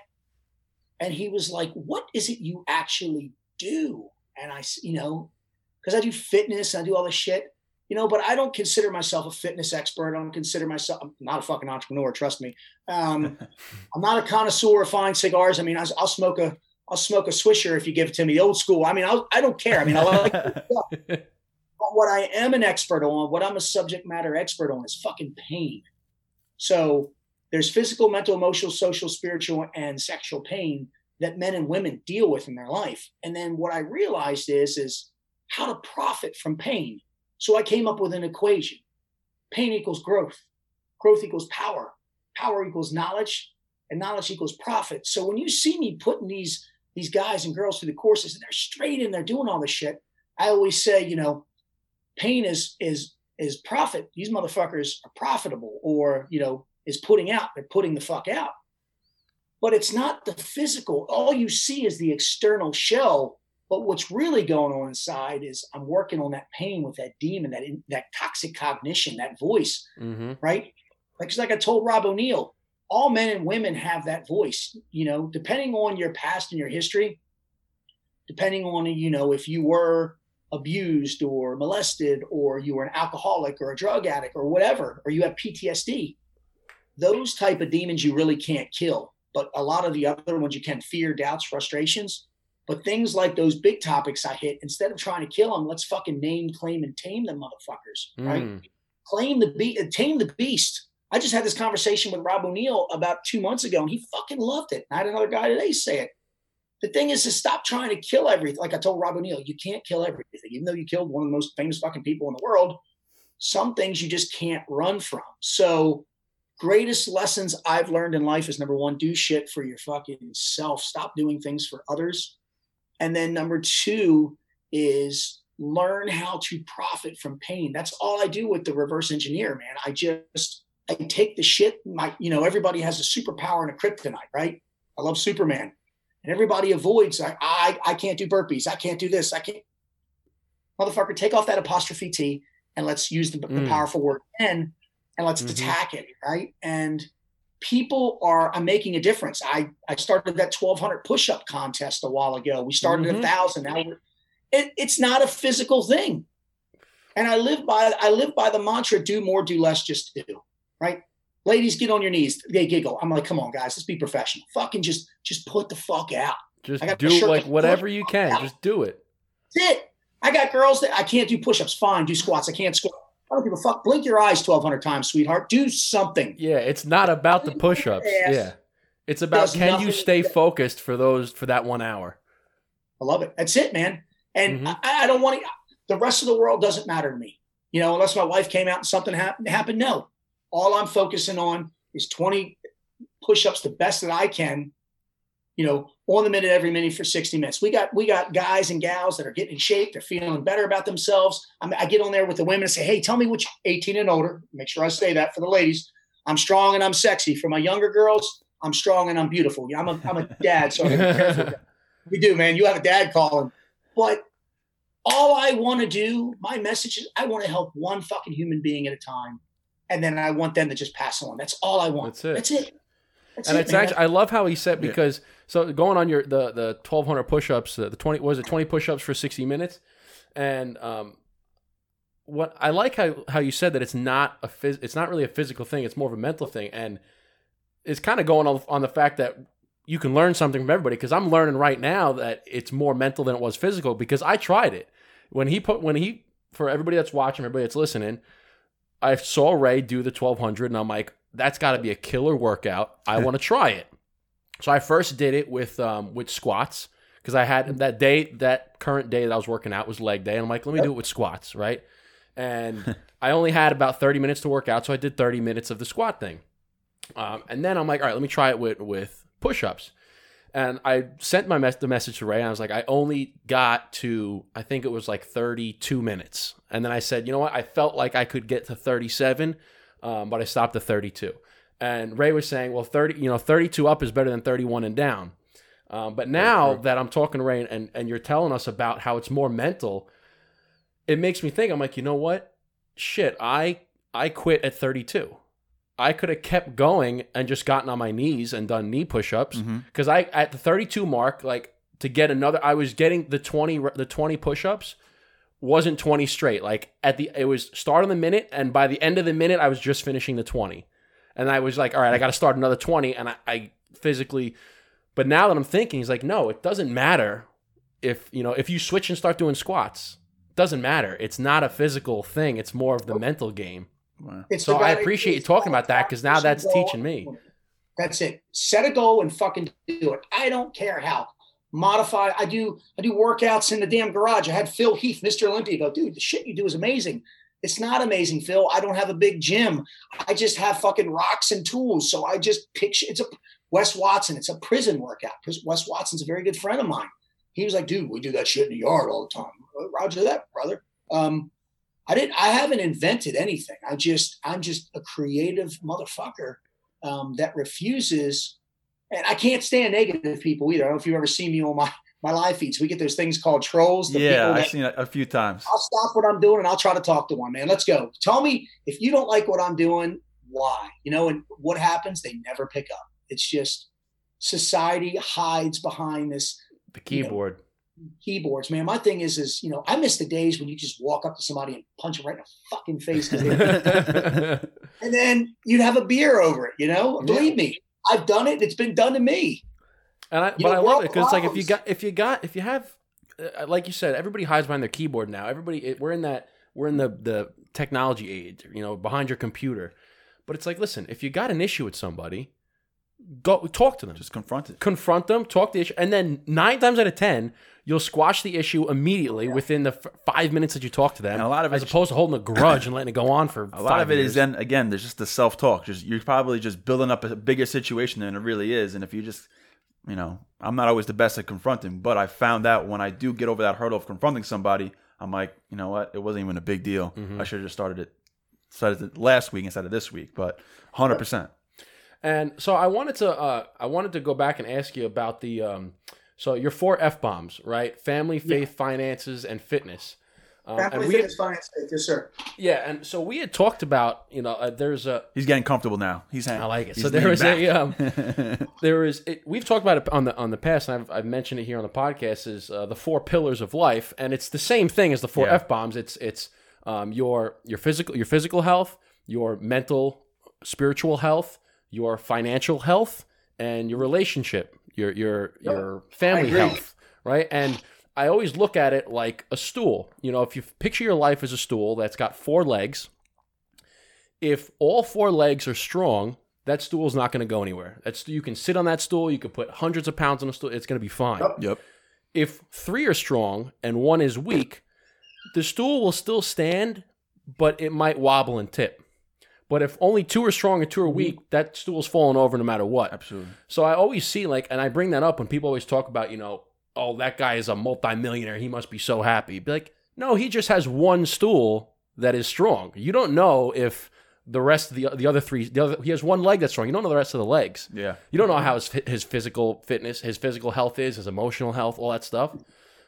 And he was like, what is it you actually do? And I, you know, because I do fitness and I do all this shit, you know, but I don't consider myself a fitness expert. I don't consider myself, I'm not a fucking entrepreneur, trust me. Um, <laughs> I'm not a connoisseur of fine cigars. I mean, I, will smoke a, I'll smoke a Swisher if you give it to me, old school. I mean, I'll, I don't care. I mean, I like, <laughs> but what I am an expert on, what I'm a subject matter expert on is fucking pain. So there's physical, mental, emotional, social, spiritual, and sexual pain that men and women deal with in their life. And then what I realized is, is how to profit from pain. So I came up with an equation. Pain equals growth. Growth equals power. Power equals knowledge and knowledge equals profit. So when you see me putting these these guys and girls through the courses and they're straight in, they're doing all this shit. I always say, you know, pain is is is profit. These motherfuckers are profitable, or you know, is putting out. They're putting the fuck out. But it's not the physical. All you see is the external shell. But what's really going on inside is I'm working on that pain with that demon, that that toxic cognition, that voice, hmm right? Like, like I told Rob O'Neill, all men and women have that voice. You know, depending on your past and your history, depending on you know if you were abused or molested or you were an alcoholic or a drug addict or whatever or you have PTSD those type of demons you really can't kill but a lot of the other ones you can fear doubts frustrations but things like those big topics I hit instead of trying to kill them let's fucking name claim and tame them motherfuckers right Mm. claim the beast, tame the beast. I just had this conversation with Rob O'Neill about two months ago, and he fucking loved it. And I had another guy today say it. The thing is to stop trying to kill everything. Like I told Rob O'Neill, you can't kill everything. Even though you killed one of the most famous fucking people in the world, some things you just can't run from. So, greatest lessons I've learned in life is number one, do shit for your fucking self. Stop doing things for others. And then number two is learn how to profit from pain. That's all I do with the reverse engineer, man. I just I take the shit. My, you know, everybody has a superpower and a kryptonite, right? I love Superman, and everybody avoids. I I, I can't do burpees. I can't do this. I can't. Motherfucker, take off that apostrophe T and let's use the, the Mm. powerful word N and let's Mhm. attack it, right? And people are I'm making a difference. I I started that 1200 push-up contest a while ago. We started Mhm. a thousand. Now we're, it, it's not a physical thing. And I live by I live by the mantra: do more, do less, just do. Right? Ladies, get on your knees. They giggle. I'm like, come on, guys, let's be professional. Fucking just just put the fuck out. Just do like whatever you can. Just do it. That's it. I got girls that I can't do push-ups. Fine, do squats. I can't squat. I don't give a fuck. Blink your eyes 1,200 times, sweetheart. Do something. Yeah, it's not about the push-ups. Yeah, it's about Does can you stay focused for those for that one hour. I love it. That's it, man. And Mhm. I, I don't want to. The rest of the world doesn't matter to me. You know, unless my wife came out and something happened. Happened. No. All I'm focusing on is 20 push-ups, the best that I can, you know, on the minute every minute for 60 minutes. We got we got guys and gals that are getting in shape. They're feeling better about themselves. I, mean, I get on there with the women and say, "Hey, tell me which 18 and older." Make sure I say that for the ladies. I'm strong and I'm sexy. For my younger girls, I'm strong and I'm beautiful. I'm a I'm a dad, so I'm <laughs> we do, man. You have a dad calling, but all I want to do, my message is, I want to help one fucking human being at a time, and then I want them to just pass on. That's all I want. That's it. That's it. That's and it, it's man. actually I love how he said Yeah. because so going on your the the twelve hundred push-ups the, the twenty was it twenty push-ups for sixty minutes, and um, what I like how how you said that it's not a phys- it's not really a physical thing it's more of a mental thing and it's kind of going on on the fact that you can learn something from everybody because I'm learning right now that it's more mental than it was physical because I tried it when he put when he for everybody that's watching everybody that's listening I saw Ray do the 1200 and I'm like, that's got to be a killer workout. I want to <laughs> try it. So I first did it with um, with squats because I had that day, that current day that I was working out was leg day. And I'm like, let me do it with squats, right? And <laughs> I only had about 30 minutes to work out, so I did 30 minutes of the squat thing. Um, and then I'm like, all right, let me try it with with push ups. And I sent my mes- the message to Ray, and I was like, I only got to, I think it was like 32 minutes. And then I said, you know what? I felt like I could get to 37, um, but I stopped at 32. And Ray was saying, well, 30, you know, 32 up is better than 31 and down. Um, but now that I'm talking to Ray and, and you're telling us about how it's more mental, it makes me think, I'm like, you know what? Shit, I I quit at 32. I could have kept going and just gotten on my knees and done knee push-ups because I at the 32 mark, like to get another, I was getting the 20 the 20 push-ups wasn't 20 straight. Like at the it was start on the minute, and by the end of the minute, I was just finishing the 20, and I was like, all right, I got to start another 20, and I, I physically. But now that I'm thinking, he's like, no, it doesn't matter if you know if you switch and start doing squats. It doesn't matter. It's not a physical thing. It's more of the mental game. It's So I appreciate you talking about that because now that's teaching me. That's it. Set a goal and fucking do it. I don't care how. Modify. I do. I do workouts in the damn garage. I had Phil Heath, Mr. Olympia, go, dude. The shit you do is amazing. It's not amazing, Phil. I don't have a big gym. I just have fucking rocks and tools. So I just picture. It's a Wes Watson. It's a prison workout Wes Watson's a very good friend of mine. He was like, dude, we do that shit in the yard all the time. "Uh, Roger that, brother. Um, I didn't. I haven't invented anything. I just. I'm just a creative motherfucker um, that refuses. And I can't stand negative people either. I don't know if you've ever seen me on my my live feeds. We get those things called trolls. The Yeah, I've seen it a few times. I'll stop what I'm doing and I'll try to talk to one man. Let's go. Tell me if you don't like what I'm doing, why? You know, and what happens? They never pick up. It's just society hides behind this The keyboard. keyboards, man. My thing is, is you know, I miss the days when you just walk up to somebody and punch them right in the fucking face, <laughs> and then you'd have a beer over it. You know, Yeah. believe me, I've done it. It's been done to me. And I, You but know, I love it because it's like if you got if you got if you have uh, like you said, everybody hides behind their keyboard now. Everybody it, we're in that we're in the the technology age, you know, behind your computer. But it's like, listen, if you got an issue with somebody, go talk to them. Just confront it. confront them, talk to the issue, and then nine times out of ten, you'll squash the issue immediately within the f- five minutes that you talk to them. And a lot of as opposed to holding a grudge and letting it go on for <laughs> A lot of it years. is then again, there's just the self talk. Just you're probably just building up a bigger situation than it really is. And if you just, you know, I'm not always the best at confronting, but I found out when I do get over that hurdle of confronting somebody, I'm like, you know what, it wasn't even a big deal. Mm-hmm. I should have just started it, started it last week instead of this week. But 100. percent And so I wanted to uh, I wanted to go back and ask you about the um, so your four f bombs, right? Family, faith, finances, and fitness. Um, and Family we fitness finance, yes, sir. yeah, and so we had talked about you know uh, there's a He's getting comfortable now. He's hanging. I like it. So there leaning was a um, <laughs> there is it, we've talked about it on the on the past, and I've, I've mentioned it here on the podcast is uh, the four pillars of life, and it's the same thing as the four Yeah. f bombs. It's it's um, your your physical your physical health, your mental spiritual health, your financial health, and your relationship, your your your family health, right? And I always look at it like a stool. You know, if you picture your life as a stool that's got four legs, if all four legs are strong, that stool is not going to go anywhere. That's you can sit on that stool, you can put hundreds of pounds on a stool, it's going to be fine. Yep. Yep. If three are strong and one is weak, the stool will still stand, but it might wobble and tip. But if only two are strong and two are Mm-hmm. weak, that stool's falling over no matter what. Absolutely. So I always see like, and I bring that up when people always talk about, you know, oh, that guy is a multimillionaire. He must be so happy. Be like, no, he just has one stool that is strong. You don't know if the rest of the the other three, the other, he has one leg that's strong. You don't know the rest of the legs. Yeah. You don't know how his his physical fitness, his physical health is, his emotional health, all that stuff.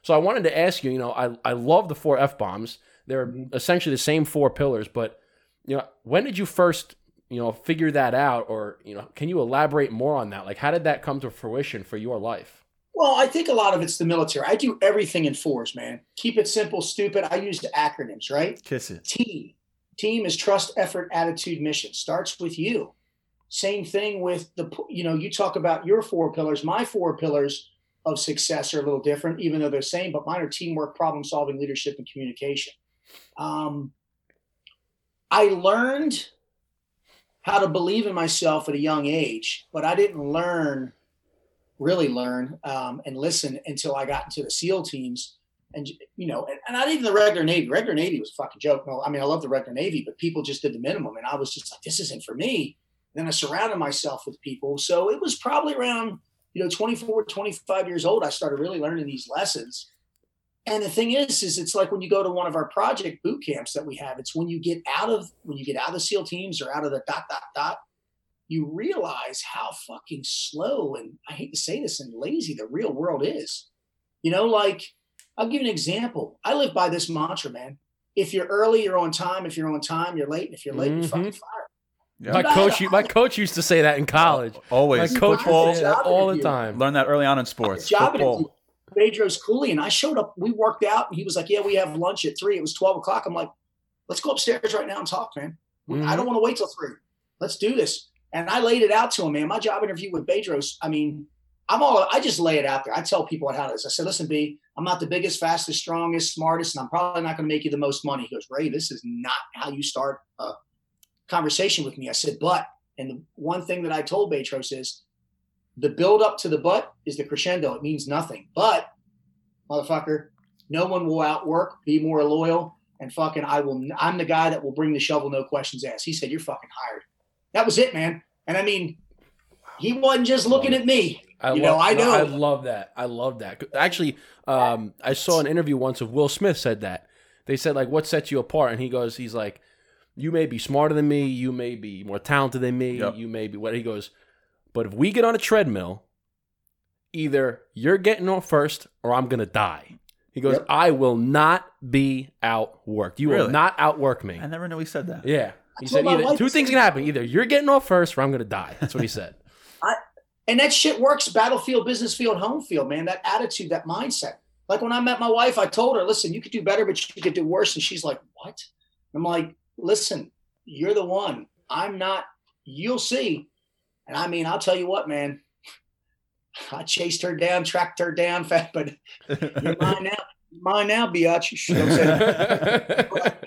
So I wanted to ask you, you know, I I love the four F bombs. They're essentially the same four pillars, but you know, when did you first, you know, figure that out or, you know, can you elaborate more on that? Like how did that come to fruition for your life? Well, I think a lot of it's the military. I do everything in fours, man. Keep it simple, stupid. I use the acronyms, right? Kiss it. Team. Team is trust, effort, attitude, mission. Starts with you. Same thing with the, you know, you talk about your four pillars. My four pillars of success are a little different, even though they're the same, but mine are teamwork, problem solving, leadership, and communication. Um, I learned how to believe in myself at a young age, but I didn't learn, really learn, um, and listen until I got into the SEAL teams. And you know, and, and not even the regular Navy. Regular Navy was a fucking joke. No, I mean I love the regular Navy, but people just did the minimum, and I was just like, this isn't for me. then I surrounded myself with people. So it was probably around you know 24, 25 years old. I started really learning these lessons. And the thing is, is it's like when you go to one of our project boot camps that we have. It's when you get out of when you get out of the SEAL teams or out of the dot dot dot, you realize how fucking slow and I hate to say this and lazy the real world is. You know, like I'll give you an example. I live by this mantra, man. If you're early, you're on time. If you're on time, you're late. And if you're late, you're Mhm. fucking fired. Yeah. My Dude, I- coach, my coach used to say that in college. Always. My coach Football. would say that all the time. Learn that early on in sports. job Football. Bedros Keuilian and I showed up. We worked out, and he was like, "Yeah, we have lunch at three. It was twelve o'clock. I'm like, "Let's go upstairs right now and talk, man. Mhm. I don't want to wait till three. Let's do this." And I laid it out to him, man. My job interview with Bedros. I mean, I'm all. I just lay it out there. I tell people how it is. I said, "Listen, B, I'm not the biggest, fastest, strongest, smartest, and I'm probably not going to make you the most money." He goes, "Ray, this is not how you start a conversation with me." I said, "But," and the one thing that I told Bedros is, the build up to the butt is the crescendo. It means nothing. But motherfucker, no one will outwork, be more loyal, and fucking I will I'm the guy that will bring the shovel, no questions asked. He said, You're fucking hired. That was it, man. And I mean, he wasn't just looking at me. I You love, know, I no. I love that. I love that. Actually, um, I saw an interview once of Will Smith said that. They said like, "What sets you apart?" And he goes, "He's like, you may be smarter than me, you may be more talented than me, Yep. you may be what." He goes, "But if we get on a treadmill, either you're getting off first or I'm gonna die." He goes, Yep. "I will not be outworked. You will not outwork me." I never knew he said that. Yeah. He said what either, two was things saying. can happen. Either you're getting off first or I'm gonna die. That's what he said. <laughs> And that shit works battlefield, business field, home field, man. That attitude, that mindset. Like when I met my wife, I told her, listen, you could do better, but you could do worse. And she's like, what? I'm like, listen, you're the one. I'm not, you'll see. And I mean, I'll tell you what, man. I chased her down, tracked her down, fat, <laughs> but you're mine now. You're mine now, biatch. You know what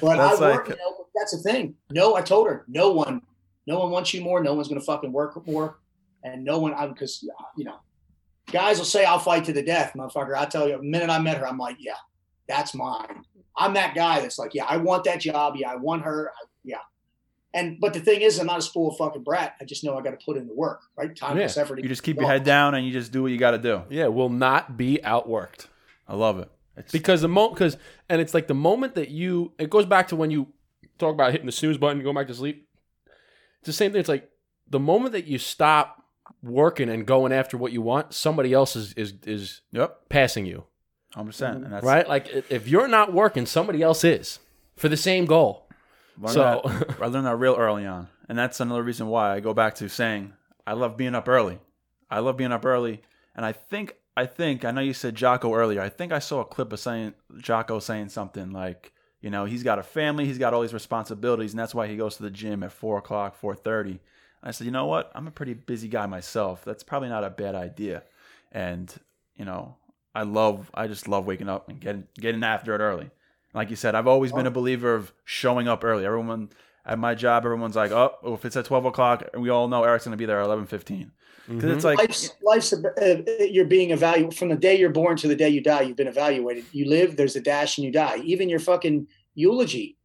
But I work, like- you know, that's the thing. No, I told her, no one, no one wants you more. No one's going to fucking work more. And no one, I because, you know, guys will say, I'll fight to the death, motherfucker. I tell you, the minute I met her, I'm like, yeah, that's mine. I'm that guy that's like, yeah, I want that job. Yeah, I want her. I, yeah. And, but the thing is, I'm not a spoiled fucking brat. I just know I got to put in the work, right? Time, Yeah. plus effort. You just keep your head down and you just do what you got to do. yeah, will not be outworked. I love it. It's, Because the moment, because and it's like the moment that you, it goes back to when you talk about hitting the snooze button, going back to sleep. It's the same thing. It's like the moment that you stop working and going after what you want, somebody else is is is yep, passing you, 100%. And that's right? Like if you're not working, somebody else is for the same goal. Learn So- that- <laughs> I learned that real early on, and that's another reason why I go back to saying I love being up early. I love being up early, and I think I think I know you said Jocko earlier. I think I saw a clip of saying Jocko saying something like, you know, he's got a family, he's got all these responsibilities, and that's why he goes to the gym at four o'clock, four thirty. I said, you know what? I'm a pretty busy guy myself. That's probably not a bad idea, and you know, I love, I just love waking up and getting getting after it early. Like you said, I've always been a believer of showing up early. Everyone at my job, everyone's like, "Oh, if it's at twelve o'clock, we all know Eric's going to be there at eleven 15. Because it's like, life's life's a, uh, you're being evaluated from the day you're born to the day you die. You've been evaluated. You live, there's a dash, and you die. Even your fucking eulogy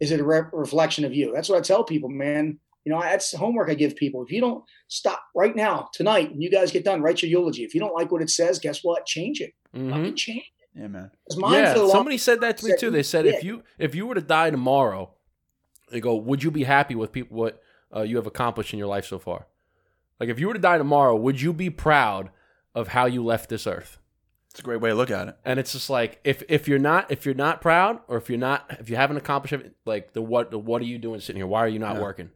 is it a re- reflection of you? That's what I tell people, man. You know, that's homework I give people. If you don't stop right now, tonight, when you guys get done, write your eulogy. If you don't like what it says, guess what? Change it. Mhm. Fucking change it. Yeah, man. Yeah, for the long- somebody said that to me too. They said if you if you were to die tomorrow, they go, would you be happy with people what uh, you have accomplished in your life so far? Like if you were to die tomorrow, would you be proud of how you left this earth? It's a great way to look at it. And it's just like if if you're not if you're not proud or if you're not if you haven't accomplished it, like the what the what are you doing sitting here? Why are you not Yeah. working?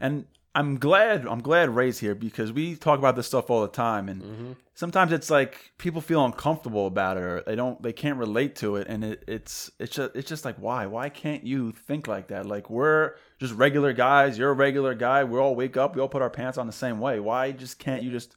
And I'm glad I'm glad Ray's here because we talk about this stuff all the time and Mm-hmm. sometimes it's like people feel uncomfortable about it or they don't they can't relate to it and it, it's it's just it's just like why? Why can't you think like that? Like we're just regular guys you're a regular guy we all wake up we all put our pants on the same way. Why just can't you just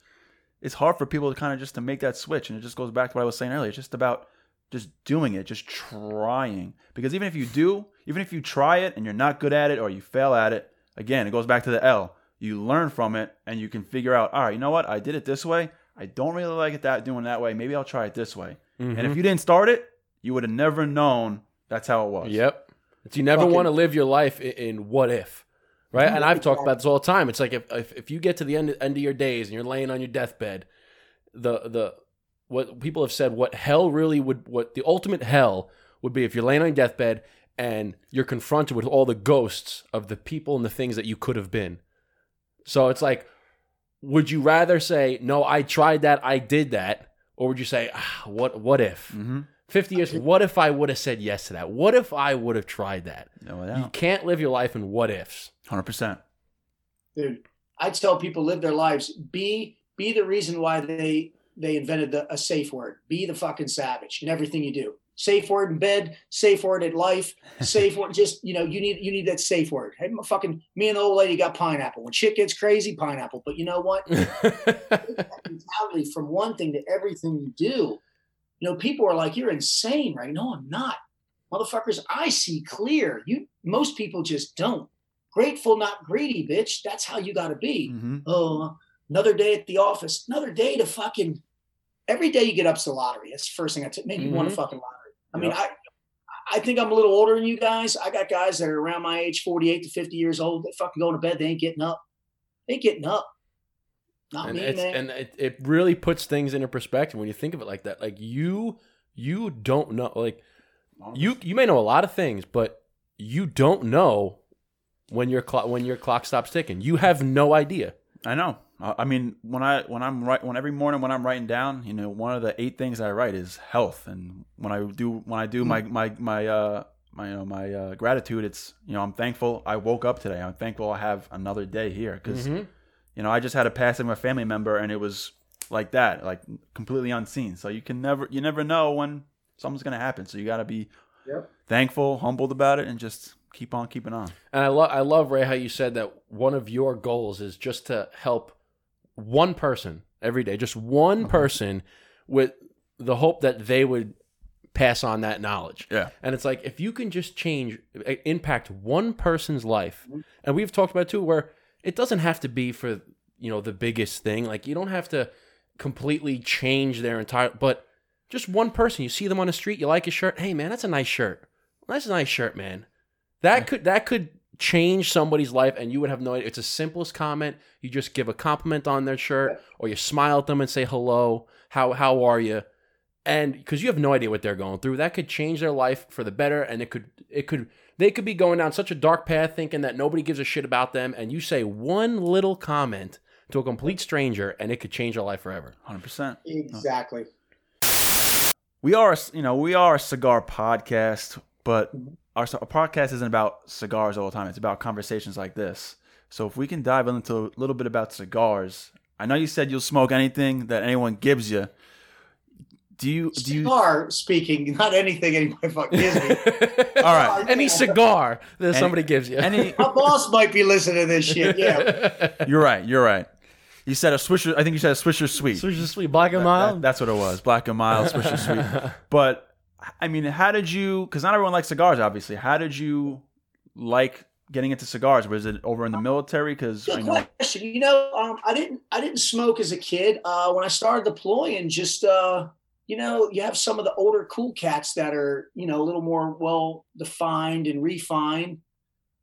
it's hard for people to kind of just to make that switch and it just goes back to what I was saying earlier. It's just about just doing it just trying. Because even if you do even if you try it and you're not good at it or you fail at it again it goes back to the L you learn from it and you can figure out all right you know what I did it this way I don't really like it that doing that way. Maybe I'll try it this way. And if mm-hmm. you didn't start it, you would have never known that's how it was. Yep. It's, you never Fucking- want to live your life in, in what if, right? And I've talked about this all the time. It's like if if, if you get to the end end of your days and you're laying on your deathbed, the the what people have said, what hell really would, what the ultimate hell would be if you're laying on your deathbed and you're confronted with all the ghosts of the people and the things that you could have been. So it's like, would you rather say, no, I tried that, I did that, or would you say, ah, what what if? Mm-hmm. 50 years, what if I would have said yes to that? What if I would have tried that? No You can't live your life in what ifs. Hundred percent. dude. I tell people live their lives. Be be the reason why they they invented the, a safe word. Be the fucking savage in everything you do. Safe word in bed. Safe word in life. Safe word. Just you know, you need you need that safe word. Hey, my fucking me and the old lady got pineapple. When shit gets crazy, pineapple. But you know what? <laughs> mentality from one thing to everything you do. You know, people are like, "You're insane, right?" No, I'm not, motherfuckers. I see clear. You most people just don't. Grateful, not greedy, bitch. That's how you got to be. Mm-hmm. Oh, another day at the office. Another day to fucking. Every day you get up's the lottery. That's the first thing I I t- maybe you want Mhm. fucking lottery. I mean, I I think I'm a little older than you guys. I got guys that are around my age, 48 to 50 years old. They fucking going to bed. They ain't getting up. They ain't getting up. Not and me, man. and it, it really puts things into perspective when you think of it like that. Like you, you don't know. Like you, you may know a lot of things, but you don't know when your clock when your clock stops ticking. You have no idea. I know. I mean, when I when I'm right when every morning when I'm writing down, you know, one of the eight things I write is health, and when I do when I do my my my uh my you know my uh, gratitude, it's you know I'm thankful I woke up today. I'm thankful I have another day here because Mhm. you know I just had a passing of a family member, and it was like that, like completely unseen. So you can never you never know when something's gonna happen. So you got to be Yep. thankful, humbled about it, and just keep on keeping on. And I love I love Ray how you said that one of your goals is just to help one person every day, just one person with the hope that they would pass on that knowledge. Yeah. And it's like if you can just change impact one person's life. And we've talked about too where it doesn't have to be for, you know, the biggest thing. Like you don't have to completely change their entire but just one person, you see them on the street, you like his shirt, hey man, that's a nice shirt. That's a nice shirt, man. That could that could change somebody's life and you would have no idea. It's the simplest comment. You just give a compliment on their shirt or you smile at them and say hello. How how are you? And because you have no idea what they're going through, that could change their life for the better and it could it could they could be going down such a dark path thinking that nobody gives a shit about them and you say one little comment to a complete stranger and it could change their life forever. Hundred percent. exactly. we are you know we are a cigar podcast but mm-hmm. Our, our podcast isn't about cigars all the time it's about conversations like this so if we can dive into a little bit about cigars i know you said you'll smoke anything that anyone gives you do you do you Cigar speaking, not anything anybody fucking gives me. <laughs> all right Any cigar that Any- somebody gives you. any My boss might be listening to this shit. Yeah. <laughs> you're right you're right you said a swisher i think you said a swisher sweet Swisher sweet black and That- mild. that's what it was black and mild swisher sweet <laughs> But I mean, how did you? Because not everyone likes cigars, obviously. How did you like getting into cigars? Was it over in the military? Because I know. question. You know, um, I didn't I didn't smoke as a kid. Uh, when I started deploying, just uh, you know, you have some of the older cool cats that are you know a little more well defined and refined.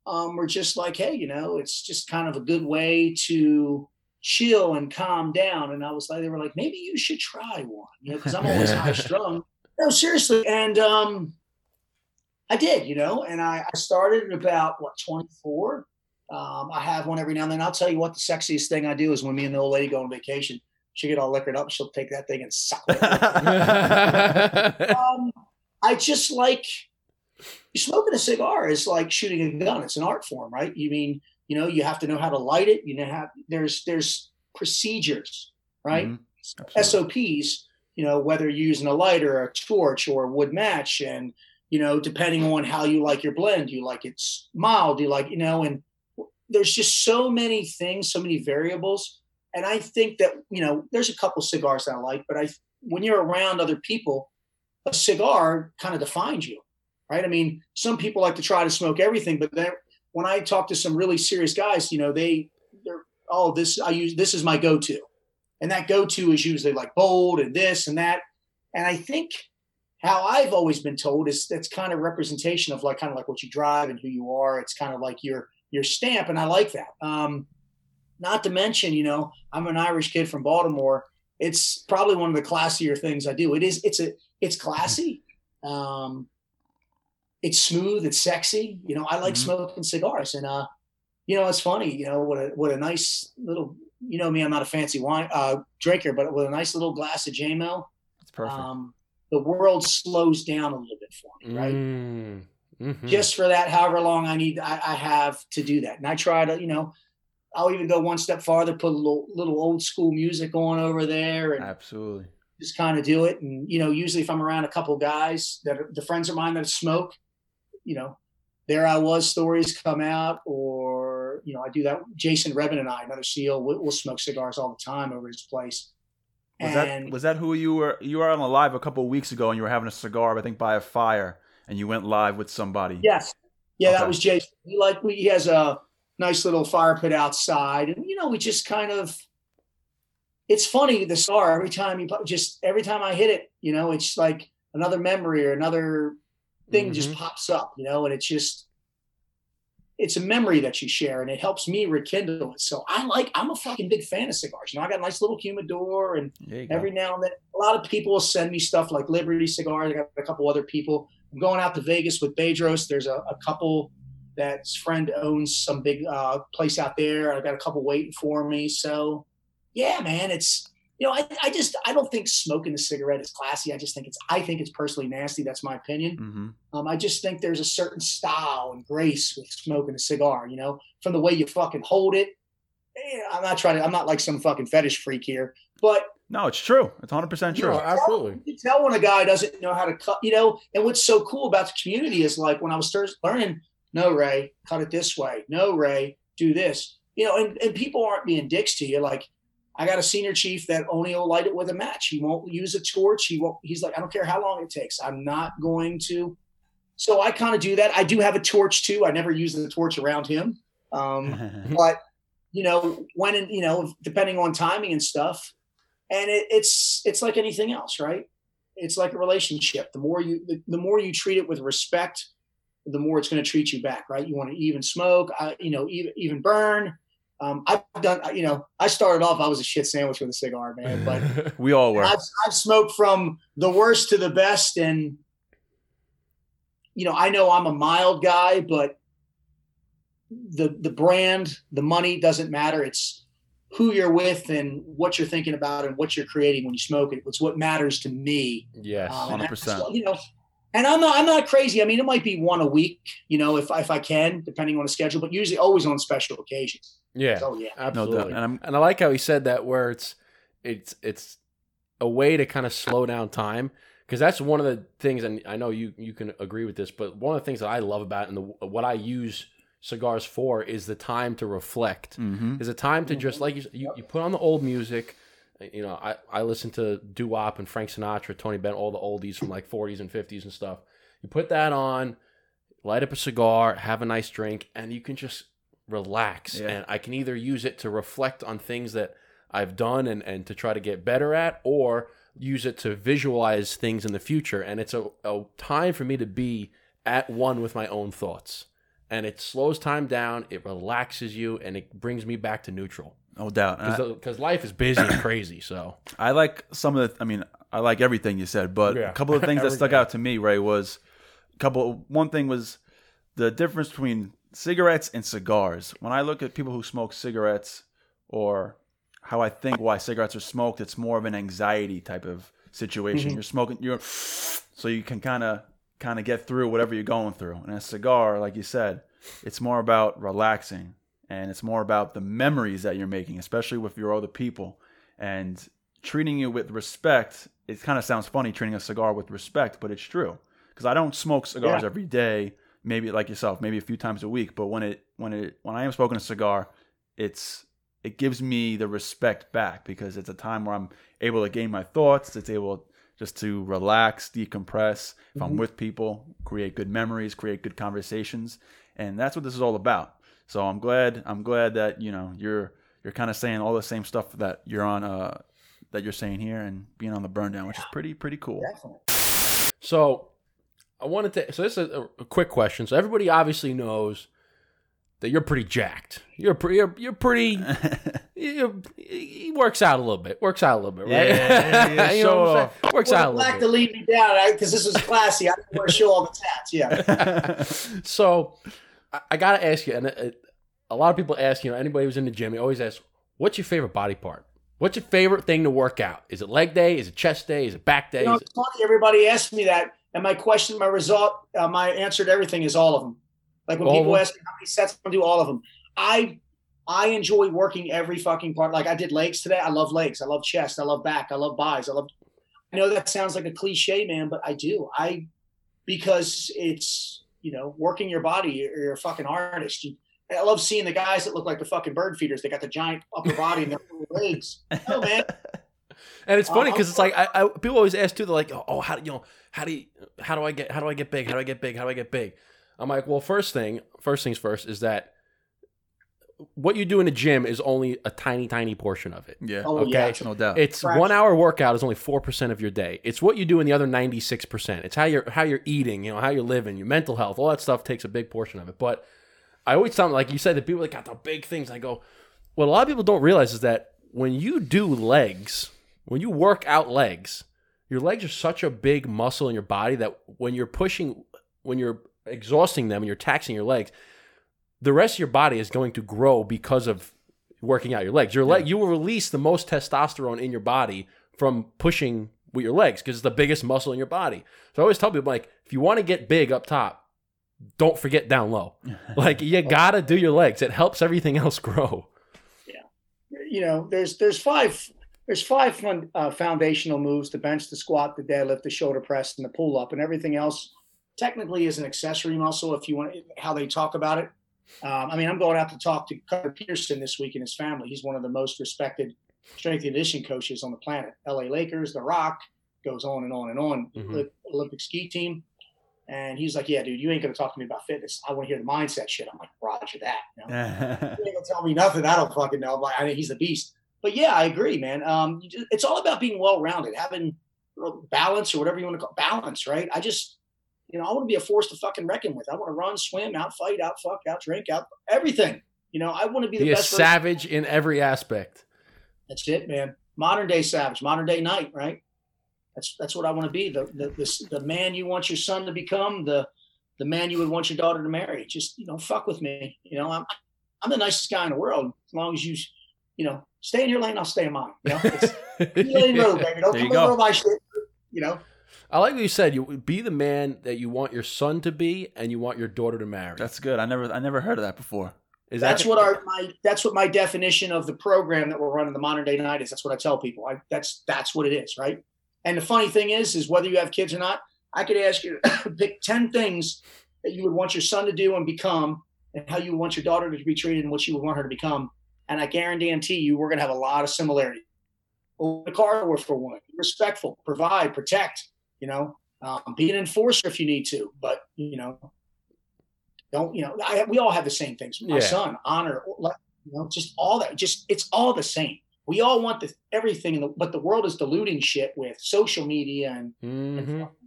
um, were just like, hey, you know, it's just kind of a good way to chill and calm down. And I was like, they were like, maybe you should try one, you know, because I'm always <laughs> high strung. No, seriously. And um, I did, you know, and I, I started at about what 24. Um, I have one every now and then. I'll tell you what, the sexiest thing I do is when me and the old lady go on vacation. She get all liquored up. She'll take that thing and suck it. <laughs> um, I just like smoking a cigar is like shooting a gun. It's an art form, right? You mean you know you have to know how to light it. You know have there's there's procedures, right? Mhm. SOPs. You know whether you're using a lighter, a torch, or a wood match, and you know depending on how you like your blend, you like it's mild, you like you know, and there's just so many things, so many variables. And I think that you know there's a couple cigars that I like, but I when you're around other people, a cigar kind of defines you, right? I mean, some people like to try to smoke everything, but then when I talk to some really serious guys, you know, they they're oh this I use this is my go-to, and that go-to is usually like bold and this and that, and I think how I've always been told is that's kind of representation of like kind of like what you drive and who you are. It's kind of like your your stamp, and I like that. Um, not to mention, you know, I'm an Irish kid from Baltimore. It's probably one of the classier things I do. It is. It's a. It's classy. Um, it's smooth. It's sexy. You know, I like Mhm. smoking cigars, and uh, you know, it's funny. You know, what a what a nice little. You know me, I'm not a fancy wine uh, drinker, but with a nice little glass of JMO, It's perfect. um, the world slows down a little bit for me, right? Mm, mhm. just for that however long i need I, I have to do that and i try to you know i'll even go one step farther put a little little old school music on over there and Absolutely. just kind of do it and you know usually if i'm around a couple guys that are the friends of mine that smoke you know there i was stories come out or you know i do that jason Redman and i another seal we'll, we'll smoke cigars all the time over his place Was and that was that who you were? You were on a live a couple of weeks ago, and you were having a cigar, I think, by a fire, and you went live with somebody. Yes. Yeah, Okay. that was Jason. He like we, he has a nice little fire pit outside, and you know we just kind of. It's funny the star every time you just every time I hit it, you know, it's like another memory or another thing just mm-hmm. pops up, you know, and it's just it's a memory that you share, and it helps me rekindle it. So I like I'm a fucking big fan of cigars. You know, I got a nice little humidor and you go. every now and then a lot of people will send me stuff like liberty cigars i got a couple other people i'm going out to vegas with bedros there's a, a couple that's friend owns some big uh, place out there i got a couple waiting for me so yeah man it's you know I, I just i don't think smoking a cigarette is classy i just think it's i think it's personally nasty that's my opinion hmm um, I just think there's a certain style and grace with smoking a cigar, you know, from the way you fucking hold it. Eh, I'm not trying to, I'm not like some fucking fetish freak here, but No, it's true. It's 100 percent No, true. absolutely. you tell when a guy doesn't know how to cut, you know, and what's so cool about the community is like when I was first learning, no, Ray, cut it this way. No, Ray, do this, you know, and, and people aren't being dicks to you. Like, I got a senior chief that only will light it with a match. He won't use a torch. He won't, he's like, I don't care how long it takes. I'm not going to. So I kind of do that. I do have a torch too. I never use the torch around him. Um, <laughs> but you know when and you know depending on timing and stuff and it, it's it's like anything else right it's like a relationship the more you the, the more you treat it with respect the more it's going to treat you back right you want to even smoke I, you know even, even burn um, i've done you know i started off i was a shit sandwich with a cigar man but <laughs> we all were. I've, I've smoked from the worst to the best and you know i know i'm a mild guy but the the brand the money doesn't matter it's who you're with and what you're thinking about and what you're creating when you smoke it it's what matters to me yes. Um, and 100%. what- you know and i'm not i'm not crazy i mean it might be one a week you know if, if i can depending on the schedule but usually always on special occasions yeah. so yeah no Absolutely. doubt. And I'm And I like how he said that where it's it's it's a way to kind of slow down time because that's one of the things and I know you you can agree with this but one of the things that I love about and the, what I use cigars for is the time to reflect hmm is a time to just like you, you you put on the old music you know I I listen to doo-wop and Frank Sinatra Tony Bennett all the oldies from like 40s and 50s and stuff you put that on light up a cigar have a nice drink and you can just relax Yeah. and I can either use it to reflect on things that I've done and, and to try to get better at or use it to visualize things in the future and it's a, a time for me to be at one with my own thoughts and it slows time down. It relaxes you, and it brings me back to neutral No doubt. Because life is busy and crazy. So I like some of the. I mean, I like everything you said, but Yeah. a couple of <laughs> things that stuck out to me, Ray, was a couple. One thing was the difference between cigarettes and cigars. When I look at people who smoke cigarettes, or how I think why cigarettes are smoked, it's more of an anxiety type of situation. Mm-hmm. You're smoking, you're so you can kind of kind of get through whatever you're going through. And a cigar, like you said, it's more about relaxing and it's more about the memories that you're making, especially with your other people and treating you with respect. It kind of sounds funny treating a cigar with respect, but it's true because I don't smoke cigars Yeah. every day. Maybe like yourself, maybe a few times a week. But when it when it when I am smoking a cigar, it's it gives me the respect back because it's a time where I'm able to gain my thoughts. It's able just to relax, decompress. If I'm with people, create good memories, create good conversations, and that's what this is all about. So I'm glad I'm glad that you know you're you're kind of saying all the same stuff that you're on uh that you're saying here and being on the burn down, which is pretty pretty cool. Definitely. So I wanted to. So this is a, a quick question. So everybody obviously knows that you're pretty jacked. You're pretty. You're, you're pretty. <laughs> You, he works out a little bit. Works out a little bit, right? Yeah, <laughs> yeah, you know what I'm saying? Works out a Black little to lead me down because this is classy. I don't want to show all the tats. Yeah. <laughs> So I, I gotta ask you, and it, a lot of people ask, you know, anybody who's in the gym, they always ask, "What's your favorite body part? What's your favorite thing to work out? Is it leg day? Is it chest day? Is it back day? You know, it- it's funny. Everybody asks me that, and my question, my result, uh, my answer to everything is all of them. Like when All people ask me how many sets I do, all of them. I I enjoy working every fucking part. Like I did legs today. I love legs. I love chest. I love back. I love buys. I love. I know that sounds like a cliche, man, but I do. I because it's you know working your body. You're, you're a fucking artist. You, I love seeing the guys that look like the fucking bird feeders. They got the giant upper body and their legs. <laughs> No man, And it's funny because it's like I, I people always ask too. They're like, "Oh, how do you know? How do you, how do I get how do I get big? How do I get big? How do I get big?" I'm like, "Well, first thing, first things first is that what you do in the gym is only a tiny, tiny portion of it. yeah, Oh, Okay. yeah. no doubt. It's Fraction. one hour workout is only four percent of your day. It's what you do in the other ninety six percent. It's how you're how you're eating, you know, how you're living, your mental health, all that stuff takes a big portion of it. But I always tell them, like you said, the people that got the big things. I go, what a lot of people don't realize is that when you do legs, when you work out legs, your legs are such a big muscle in your body that when you're pushing, when you're exhausting them and you're taxing your legs, the rest of your body is going to grow because of working out your legs. Your leg, you will release the most testosterone in your body from pushing with your legs because it's the biggest muscle in your body. So I always tell people like, if you want to get big up top, don't forget down low. <laughs> like you gotta do your legs. It helps everything else <laughs> grow. Yeah, you know, there's there's five there's five fun, uh, foundational moves: the bench, the squat, the deadlift, the shoulder press, and the pull up, and everything else technically is an accessory muscle if you want how they talk about it. Um, I mean, I'm going out to talk to Cutter Peterson this week and his family. He's one of the most respected strength and conditioning coaches on the planet. LA Lakers, The Rock, goes on and on and on. Mhm. Olympic ski team. And he's like, Yeah, dude, you ain't gonna talk to me about fitness. I want to hear the mindset shit. I'm like, Roger that. You know? <laughs> He ain't gonna tell me nothing. I don't fucking know. But I mean, he's the beast. But yeah, I agree, man. Um, just- it's all about being well rounded, having balance or whatever you want to call it, balance, right? I just, you know, I want to be a force to fucking reckon with. I want to run, swim, out fight, out fuck, out drink, out everything. You know, I want to be the Be best. savage in every aspect. That's it, man. Modern day savage, modern day knight, right? That's that's what I want to be. The the the, the man you want your son to become, the the man you would want your daughter to marry. Just you know, fuck with me. You know, I'm I'm the nicest guy in the world. As long as you, you know, stay in your lane, I'll stay in mine. You know, it's, <laughs> you lane road, baby. Don't There come you go. over my shit. You know, I like what you said. You be the man that you want your son to be, and you want your daughter to marry. That's good. I never I never heard of that before. Is that's that what our my that's what my definition of the program that we're running the modern day knight is. That's what I tell people. I, that's that's what it is, right? And the funny thing is, is whether you have kids or not, I could ask you to <coughs> pick ten things that you would want your son to do and become, and how you want your daughter to be treated and what you would want her to become. And I guarantee you, we're going to have a lot of similarity. Open the car door for one, be respectful, provide, protect. You know, um, be an enforcer if you need to, but you know, don't you know? I, we all have the same things. My Yeah. son, honor, you know, just all that. Just it's all the same. We all want the, everything, in the, but the world is diluting shit with social media and, and Mhm. fucking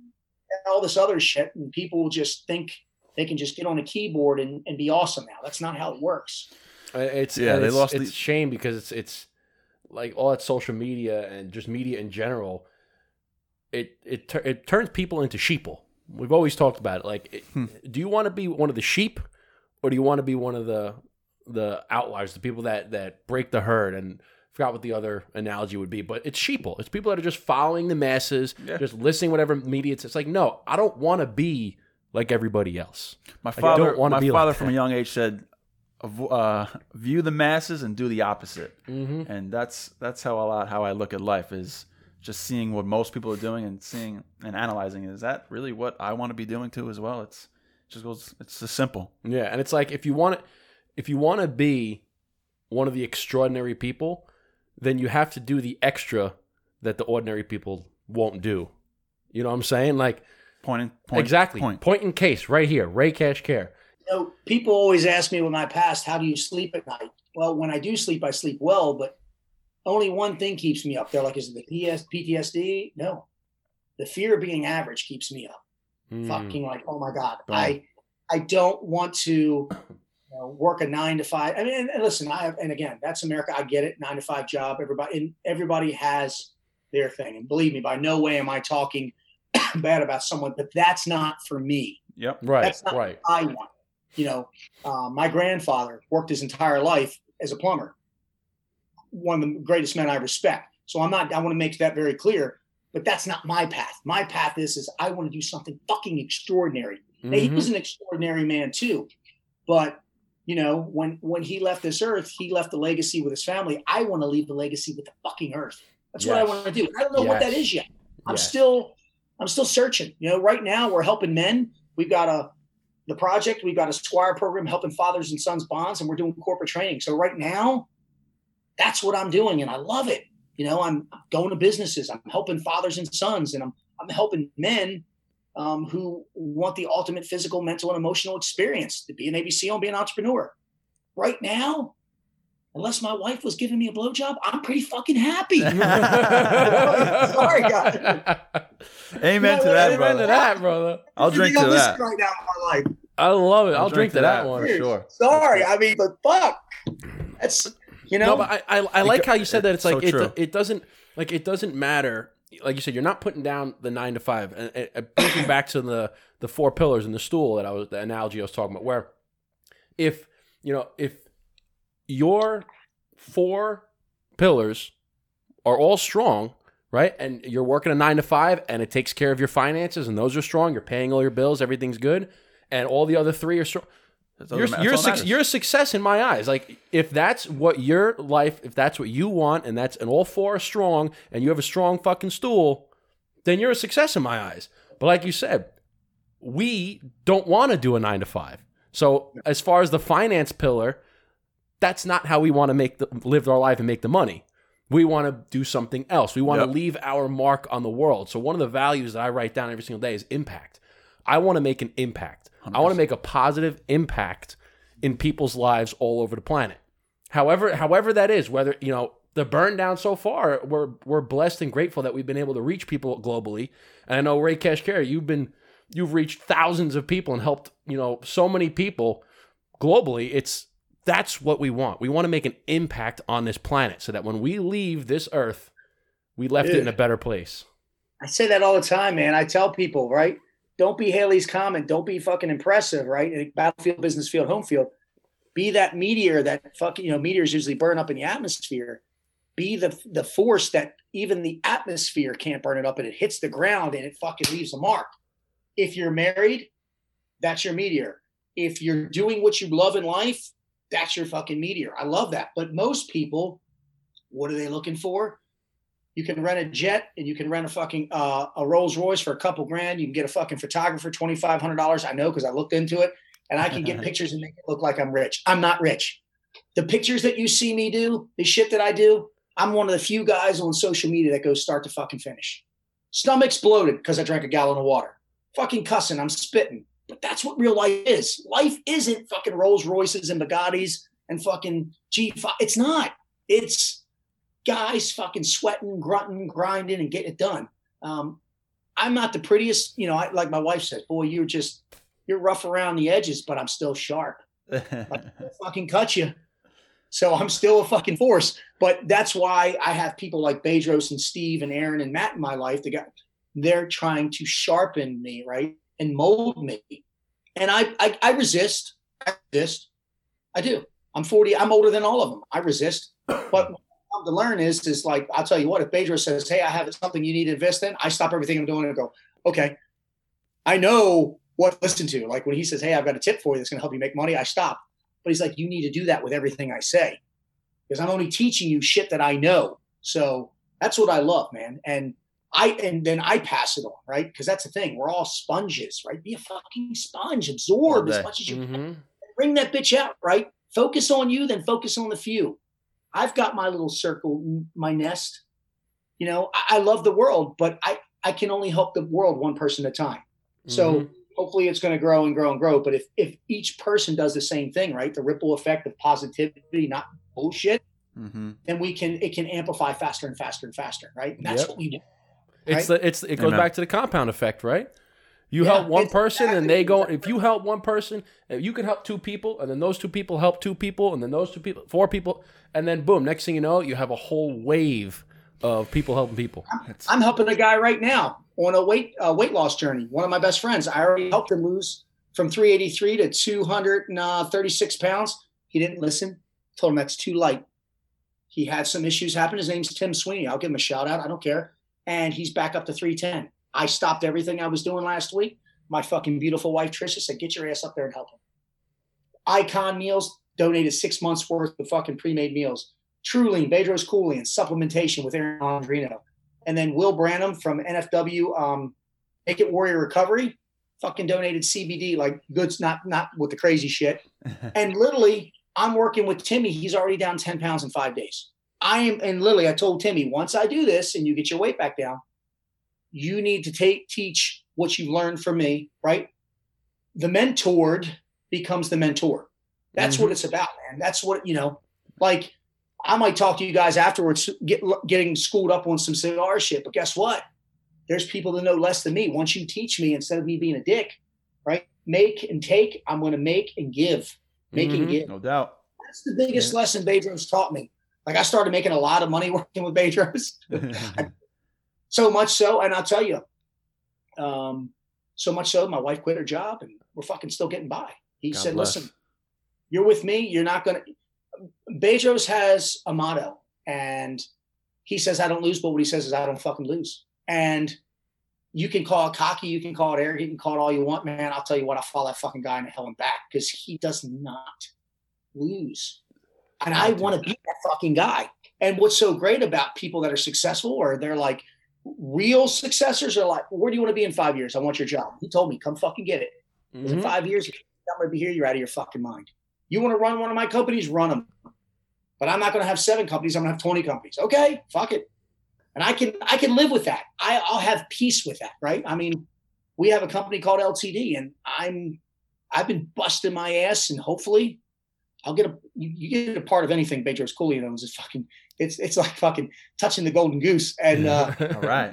all this other shit, and people just think they can just get on a keyboard and, and be awesome now. That's not how it works. It's Yeah, they it's, lost It's the- shame because it's it's like all that social media and just media in general. It it it turns people into sheeple. We've always talked about it. Like, it, Hmm. do you want to be one of the sheep, or do you want to be one of the the outliers, the people that that break the herd? And forgot what the other analogy would be, but it's sheeple. It's people that are just following the masses, Yeah. just listening whatever media. It's, it's like, no, I don't want to be like everybody else. My I father, my be like father that. from a young age said, "Avo- uh, "View the masses and do the opposite." Mm-hmm. And that's that's how a lot how I look at life is just seeing what most people are doing and seeing and analyzing. Is that really what I want to be doing too as well? It's it just goes. It's just simple. Yeah, and it's like if you want to, if you want to be one of the extraordinary people, then you have to do the extra that the ordinary people won't do. You know what I'm saying? Like Point and point. exactly. Point. Point in case right here, Ray Cash Care. You know, people always ask me when I past, how do you sleep at night? Well, when I do sleep, I sleep well, but only one thing keeps me up. They're like, is it the PS, PTSD? No. The fear of being average keeps me up. Mm. Fucking like, oh my God. Right. I I don't want to you know, work a nine to five. I mean, and, and listen, I have, and again, that's America. I get it. Nine to five job. Everybody, and everybody has their thing. And believe me, by no way am I talking <coughs> bad about someone, but that's not for me. Yep. Right, That's not right. I want. You know, uh, my grandfather worked his entire life as a plumber. One of the greatest men I respect. So I'm not. I want to make that very clear. But that's not my path. My path is is I want to do something fucking extraordinary. Now, he was an extraordinary man too, but you know when when he left this earth, he left a legacy with his family. I want to leave the legacy with the fucking earth. That's what I want to do. I don't know what that is yet. I'm Yes. still I'm still searching. You know, right now we're helping men. We've got a the project. We've got a Squire program helping fathers and sons bonds, and we're doing corporate training. So right now, that's what I'm doing, and I love it. You know, I'm going to businesses. I'm helping fathers and sons, and I'm I'm helping men um, who want the ultimate physical, mental, and emotional experience to be an ABC and be an entrepreneur. Right now, unless my wife was giving me a blowjob, I'm pretty fucking happy. <laughs> Sorry, guys. Amen You to that. Amen brother. to that, <laughs> brother. I'll drink to that. Right now in my life. I love it. I'll, drink, to that, one. sure. Sorry, I mean, but fuck, that's you know. No, but I, I, I like how you said that. It's So like it, true. it doesn't like it doesn't matter. Like you said, you're not putting down the nine to five, and it, it brings back to the the four pillars in the stool that I was the analogy I was talking about. Where if you know if your four pillars are all strong, right, and you're working a nine to five, and it takes care of your finances, and those are strong, you're paying all your bills, everything's good, and all the other three are strong you're, you're, that's all suc that you're a success in my eyes. Like if that's what your life, if that's what you want, and that's and all four are strong, and you have a strong fucking stool, then you're a success in my eyes. But like you said, we don't want to do a nine to five. So as far as the finance pillar, that's not how we want to make the live our life and make the money. We want to do something else. We want Yep. to leave our mark on the world. So one of the values that I write down every single day is impact. I want to make an impact. I want to make a positive impact in people's lives all over the planet. However, however that is, whether you know the burn down so far, we're we're blessed and grateful that we've been able to reach people globally. And I know Ray Cash Care, you've been you've reached thousands of people and helped you know so many people globally. It's that's what we want. We want to make an impact on this planet so that when we leave this earth, we left it in a better place. I say that all the time, man. I tell people, right? Don't be Halley's comet. Don't be fucking impressive, right? Battlefield, business field, home field. Be that meteor that fucking, you know, meteors usually burn up in the atmosphere. Be the the force that even the atmosphere can't burn it up and it hits the ground and it fucking leaves a mark. If you're married, that's your meteor. If you're doing what you love in life, that's your fucking meteor. I love that. But most people, what are they looking for? You can rent a jet and you can rent a fucking uh, a Rolls Royce for a couple grand. You can get a fucking photographer twenty five hundred dollars. I know because I looked into it, and I can get <laughs> pictures and make it look like I'm rich. I'm not rich. The pictures that you see me do, the shit that I do, I'm one of the few guys on social media that goes start to fucking finish. Stomach exploded because I drank a gallon of water. Fucking cussing, I'm spitting. But that's what real life is. Life isn't fucking Rolls Royces and Bugattis and fucking G5. It's not. It's guys fucking sweating, grunting, grinding, and getting it done. Um, I'm not the prettiest, you know. I, like my wife says, "Boy, you're just you're rough around the edges, but I'm still sharp. <laughs> I'll fucking cut you. So I'm still a fucking force. But that's why I have people like Bedros and Steve and Aaron and Matt in my life. They got they're trying to sharpen me, right? And mold me. And I I, I resist. I resist. I do. I'm 40. I'm older than all of them. I resist. <clears throat> But what I've come to learn is is like I'll tell you what. If Pedro says, "Hey, I have something you need to invest in," I stop everything I'm doing and go, "Okay." I know what to listen to. Like when he says, "Hey, I've got a tip for you that's going to help you make money," I stop. But he's like, "You need to do that with everything I say, because I'm only teaching you shit that I know." So that's what I love, man. And I and then I pass it on, right? Because that's the thing. We're all sponges, right? Be a fucking sponge, absorb as much as you hmm bring that bitch out, right? Focus on you, then focus on the few. I've got my little circle, my nest. You know, I, I love the world, but I I can only help the world one person at a time. So Mhm. hopefully it's going to grow and grow and grow. But if if each person does the same thing, right, the ripple effect of positivity, not bullshit, hmm then we can it can amplify faster and faster and faster, right? And that's Yep. what we do. It's right? the it's it goes Amen. back to the compound effect, right? You Yeah, help one it's person and they go. If you help one person, if you can help two people, and then those two people help two people, and then those two people, four people, and then boom, next thing you know, you have a whole wave of people helping people. I'm helping a guy right now on a weight uh, weight loss journey. One of my best friends. I already helped him lose from 383 to 236 pounds. He didn't listen. Told him that's too light. He had some issues happen. His name's Tim Sweeney. I'll give him a shout out. I don't care. And he's back up to 310. I stopped everything I was doing last week. My fucking beautiful wife Trisha said, "Get your ass up there and help him." Icon Meals donated six months worth of fucking pre-made meals. Truly, Bedros Keuilian and supplementation with Aaron Andrino and then Will Branham from NFW um, Make It Warrior Recovery fucking donated CBD like goods, not not with the crazy shit. <laughs> and literally, I'm working with Timmy. He's already down 10 pounds in five days. I am, and literally, I told Timmy, once I do this and you get your weight back down, you need to take teach what you've learned from me, right? The mentored becomes the mentor. That's what it's about, man. That's what you know. Like, I might talk to you guys afterwards, get, getting schooled up on some cigar shit. But guess what? There's people that know less than me. Once you teach me, instead of me being a dick, right? Make and take. I'm going to make and give. Make and Mhm. give. no doubt. That's the biggest lesson Bedros taught me. Like I started making a lot of money <laughs> working with Bedros. <laughs> so much so, and I'll tell you, um, so much so, my wife quit her job, and we're fucking still getting by. He God said, bless. "Listen, you're with me. You're not gonna." Bedros has a motto, and he says, "I don't lose," but what he says is, "I don't fucking lose." And you can call it cocky, you can call it arrogant, you can call it all you want, man. I'll tell you what, I'll follow that fucking guy in hell and back because he does not lose. And I want to be that fucking guy. And what's so great about people that are successful or they're like real successors are like, where do you want to be in five years? I want your job. He told me, come fucking get it. In Mhm. five years, I'm going to be here. You're out of your fucking mind. You want to run one of my companies? Run them. But I'm not going to have seven companies. I'm going to have 20 companies. Okay, fuck it. And I can I can live with that. I, I'll have peace with that, right? I mean, we have a company called LTD, and I'm I've been busting my ass, and hopefully, I'll get a you, you get a part of anything Bedros Keuilian owns. It's fucking it's it's like fucking touching the golden goose, and uh, <laughs> All right.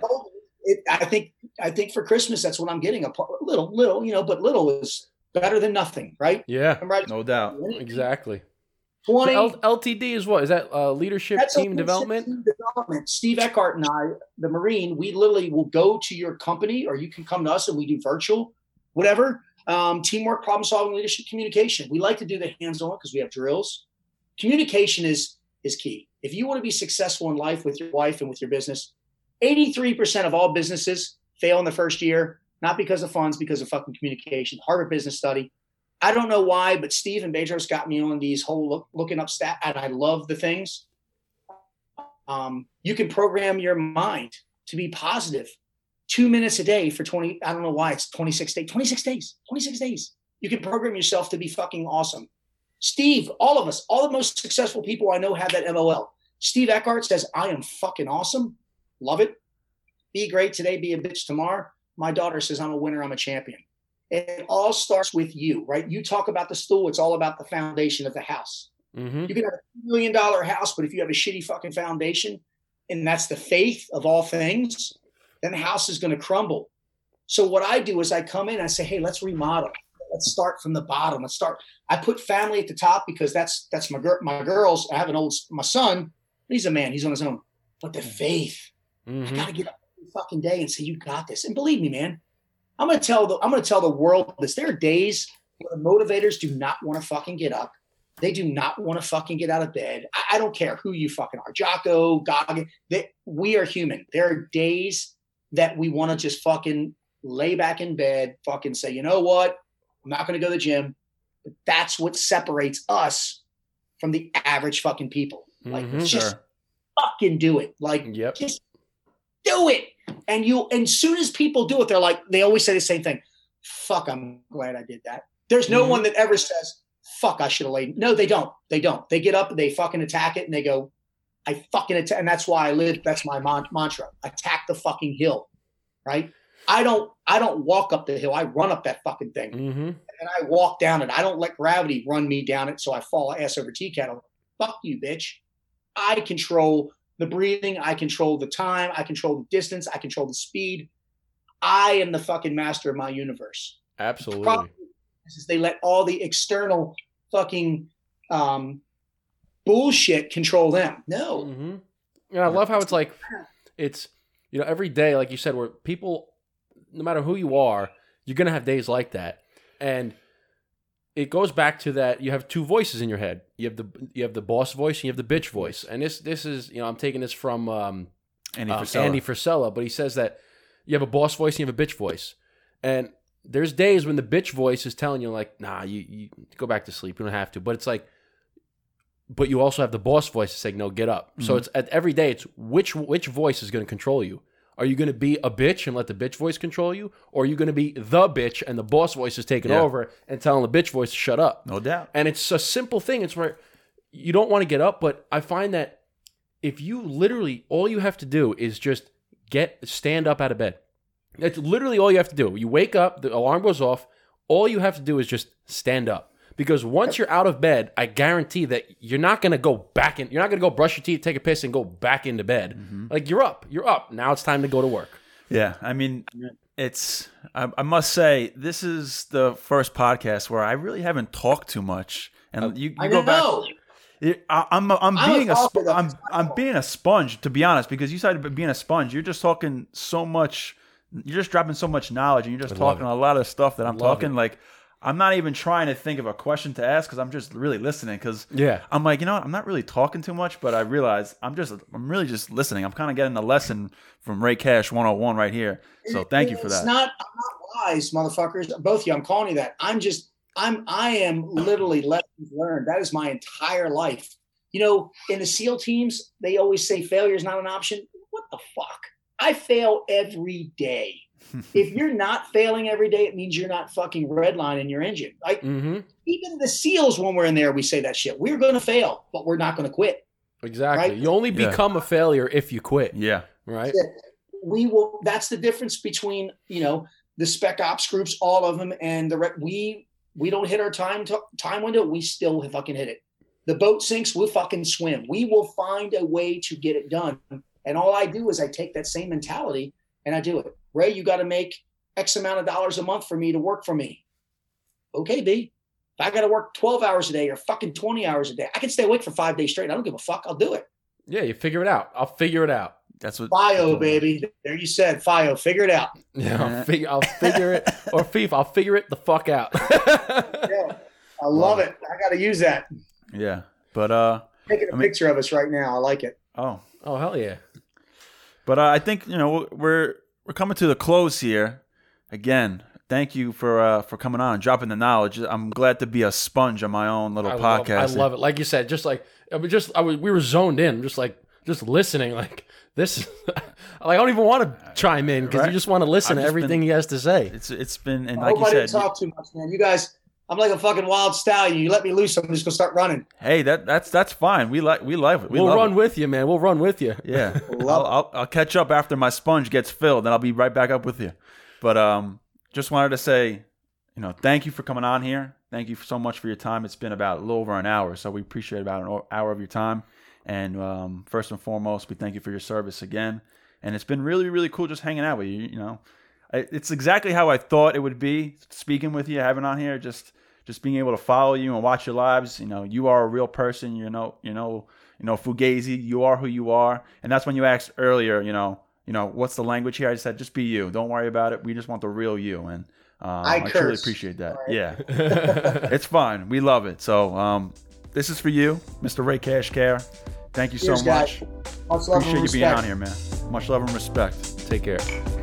it, I think I think for Christmas that's what I'm getting a part, little little you know, but little is better than nothing, right? yeah, I'm right. No doubt. exactly. So Twenty. L- LTD is what? Is that uh, leadership That's team development? team development. Steve Eckhart and I, the Marine, we literally will go to your company, or you can come to us, and we do virtual, whatever. Um, teamwork, problem solving, leadership, communication. We like to do the hands on because we have drills. Communication is is key. If you want to be successful in life with your wife and with your business, eighty three percent of all businesses fail in the first year, not because of funds, because of fucking communication. Harvard Business Study. I don't know why, but Steve and Bedros got me on these whole look, looking up stat, and I love the things. Um, you can program your mind to be positive. Two minutes a day for 20, I don't know why it's 26 days, 26 days, 26 days. You can program yourself to be fucking awesome. Steve, all of us, all the most successful people I know have that MOL. Steve Eckhart says, I am fucking awesome. Love it. Be great today, be a bitch tomorrow. My daughter says, I'm a winner, I'm a champion. It all starts with you, right? You talk about the stool, it's all about the foundation of the house. hmm You can have a million dollar house, but if you have a shitty fucking foundation, and that's the faith of all things, then the house is going to crumble. So what I do is I come in, I say, hey, let's remodel. let's start from the bottom. Let's start. I put family at the top because that's that's my girl, my girls. I have an old my son. He's a man. He's on his own. But the faith, I Mhm. gotta get up every fucking day and say, "You got this." And believe me, man, I'm gonna tell the I'm gonna tell the world this. There are days where the motivators do not want to fucking get up. They do not want to fucking get out of bed. I, I don't care who you fucking are, Jocko, Goggin. We are human. There are days that we want to just fucking lay back in bed, fucking say, you know what? I'm not gonna go to the gym. But that's what separates us from the average fucking people. Like Mhm. just Sure. fucking do it. Like Yep. just do it. And you, and as soon as people do it, they're like, they always say the same thing. Fuck, I'm glad I did that. There's no Mhm. one that ever says, fuck, I should have laid. No, they don't. They don't. They get up, and they fucking attack it, and they go, I fucking attack. And that's why I live. That's my mon- mantra. Attack the fucking hill. Right. I don't, I don't walk up the hill. I run up that fucking thing Mm-hmm. and I walk down it. I don't let gravity run me down it so I fall ass over tea kettle. Fuck you, bitch. I control the breathing. I control the time. I control the distance. I control the speed. I am the fucking master of my universe. Absolutely. Is they let all the external fucking um, bullshit control them. No. Mm-hmm. And I love how it's like, it's you know every day, like you said, where people, no matter who you are, you're gonna have days like that, and it goes back to that you have two voices in your head. You have the you have the boss voice and you have the bitch voice, and this this is you know I'm taking this from um, Andy um, Frisella. Andy Frisella, but he says that you have a boss voice and you have a bitch voice, and there's days when the bitch voice is telling you like, nah, you, you go back to sleep, you don't have to, but it's like, but you also have the boss voice saying, no, get up. So Mhm. it's at every day, it's which which voice is going to control you. Are you going to be a bitch and let the bitch voice control you, or are you going to be the bitch and the boss voice is taking Yeah. over and telling the bitch voice to shut up? no doubt. And it's a simple thing. It's where you don't want to get up, but I find that if you literally all you have to do is just get stand up out of bed. That's literally all you have to do. You wake up, the alarm goes off. All you have to do is just stand up. Because once you're out of bed, I guarantee that you're not gonna go back in. You're not gonna go brush your teeth, take a piss, and go back into bed. Mm-hmm. Like you're up. You're up. Now it's time to go to work. Yeah, I mean, it's. I, I must say, this is the first podcast where I really haven't talked too much, and uh, you, you I go back. know. I, I'm I'm I'm being a sp- I'm I'm being a sponge to be honest because you started being a sponge. You're just talking so much. You're just dropping so much knowledge, and you're just I talking a lot of stuff that I'm Love talking like. I'm not even trying to think of a question to ask because I'm just really listening. Because Yeah. I'm like, you know what? I'm not really talking too much, but I realize I'm just I'm really just listening. I'm kind of getting a lesson from Ray Cash 101 right here. So thank you for It's that. not I'm not wise, motherfuckers. Both of you, I'm calling you that. I'm just I'm I am literally lessons learned. That is my entire life. You know, in the SEAL teams, they always say failure is not an option. What the fuck? I fail every day. <laughs> if you're not failing every day, it means you're not fucking redlining your engine. Like Mm-hmm. even the SEALs, when we're in there, we say that shit. We're going to fail, but we're not going to quit. Exactly. Right? You only Yeah. become a failure if you quit. yeah, Right. we will that's the difference between you know the spec ops groups all of them and the re- we we don't hit our time to, time window we still fucking hit it the boat sinks we'll fucking swim we will find a way to get it done and all i do is i take that same mentality and i do it ray you got to make x amount of dollars a month for me to work for me okay b if i got to work 12 hours a day or fucking 20 hours a day i can stay awake for five days straight i don't give a fuck i'll do it Yeah. You figure it out. I'll figure it out. that's what. fio baby there you said fio figure it out Yeah. <laughs> I'll figure. I'll figure it. Or thief. I'll figure it the fuck out. <laughs> Yeah, I love it. I got to use that. Yeah, but uh, Taking a I mean- picture of us right now. I like it. oh, oh hell yeah. but uh, I think you know we're we're coming to the close here. Again, thank you for uh for coming on dropping the knowledge. I'm glad to be a sponge on my own little I love, podcast. I love it. Like you said, just like I mean, just I was, we were zoned in, just like just listening. Like this, <laughs> like I don't even want to chime in because Right. you just want to listen I've to everything been- he has to say. It's it's been and like you said, talk too much, man. You guys, I'm like a fucking wild stallion. You let me loose, I'm just gonna start running. hey, that that's that's fine. We like we love it. We we'll love run it. with you, man. We'll run with you. <laughs> Yeah, <laughs> Love I'll, I'll I'll catch up after my sponge gets filled, and I'll be right back up with you. But um, just wanted to say, you know, thank you for coming on here. Thank you so much for your time. It's been about a little over an hour, so we appreciate about an hour of your time. And um, first and foremost, we thank you for your service again. And it's been really, really cool just hanging out with you. You know, it's exactly how I thought it would be speaking with you, having on here, just just being able to follow you and watch your lives. You know, you are a real person. You know, you know, you know, Fugazi, you are who you are, and that's when you asked earlier. You know, you know, what's the language here? I said, just be you. Don't worry about it. We just want the real you, and um, I I, truly appreciate that. All right. Yeah, <laughs> it's fun. We love it. So, um, this is for you, Mr. Ray Cash Care. Thank you Cheers, so guys. much. Much love Appreciate and you being on here, man. Much love and respect. Take care. Thank you.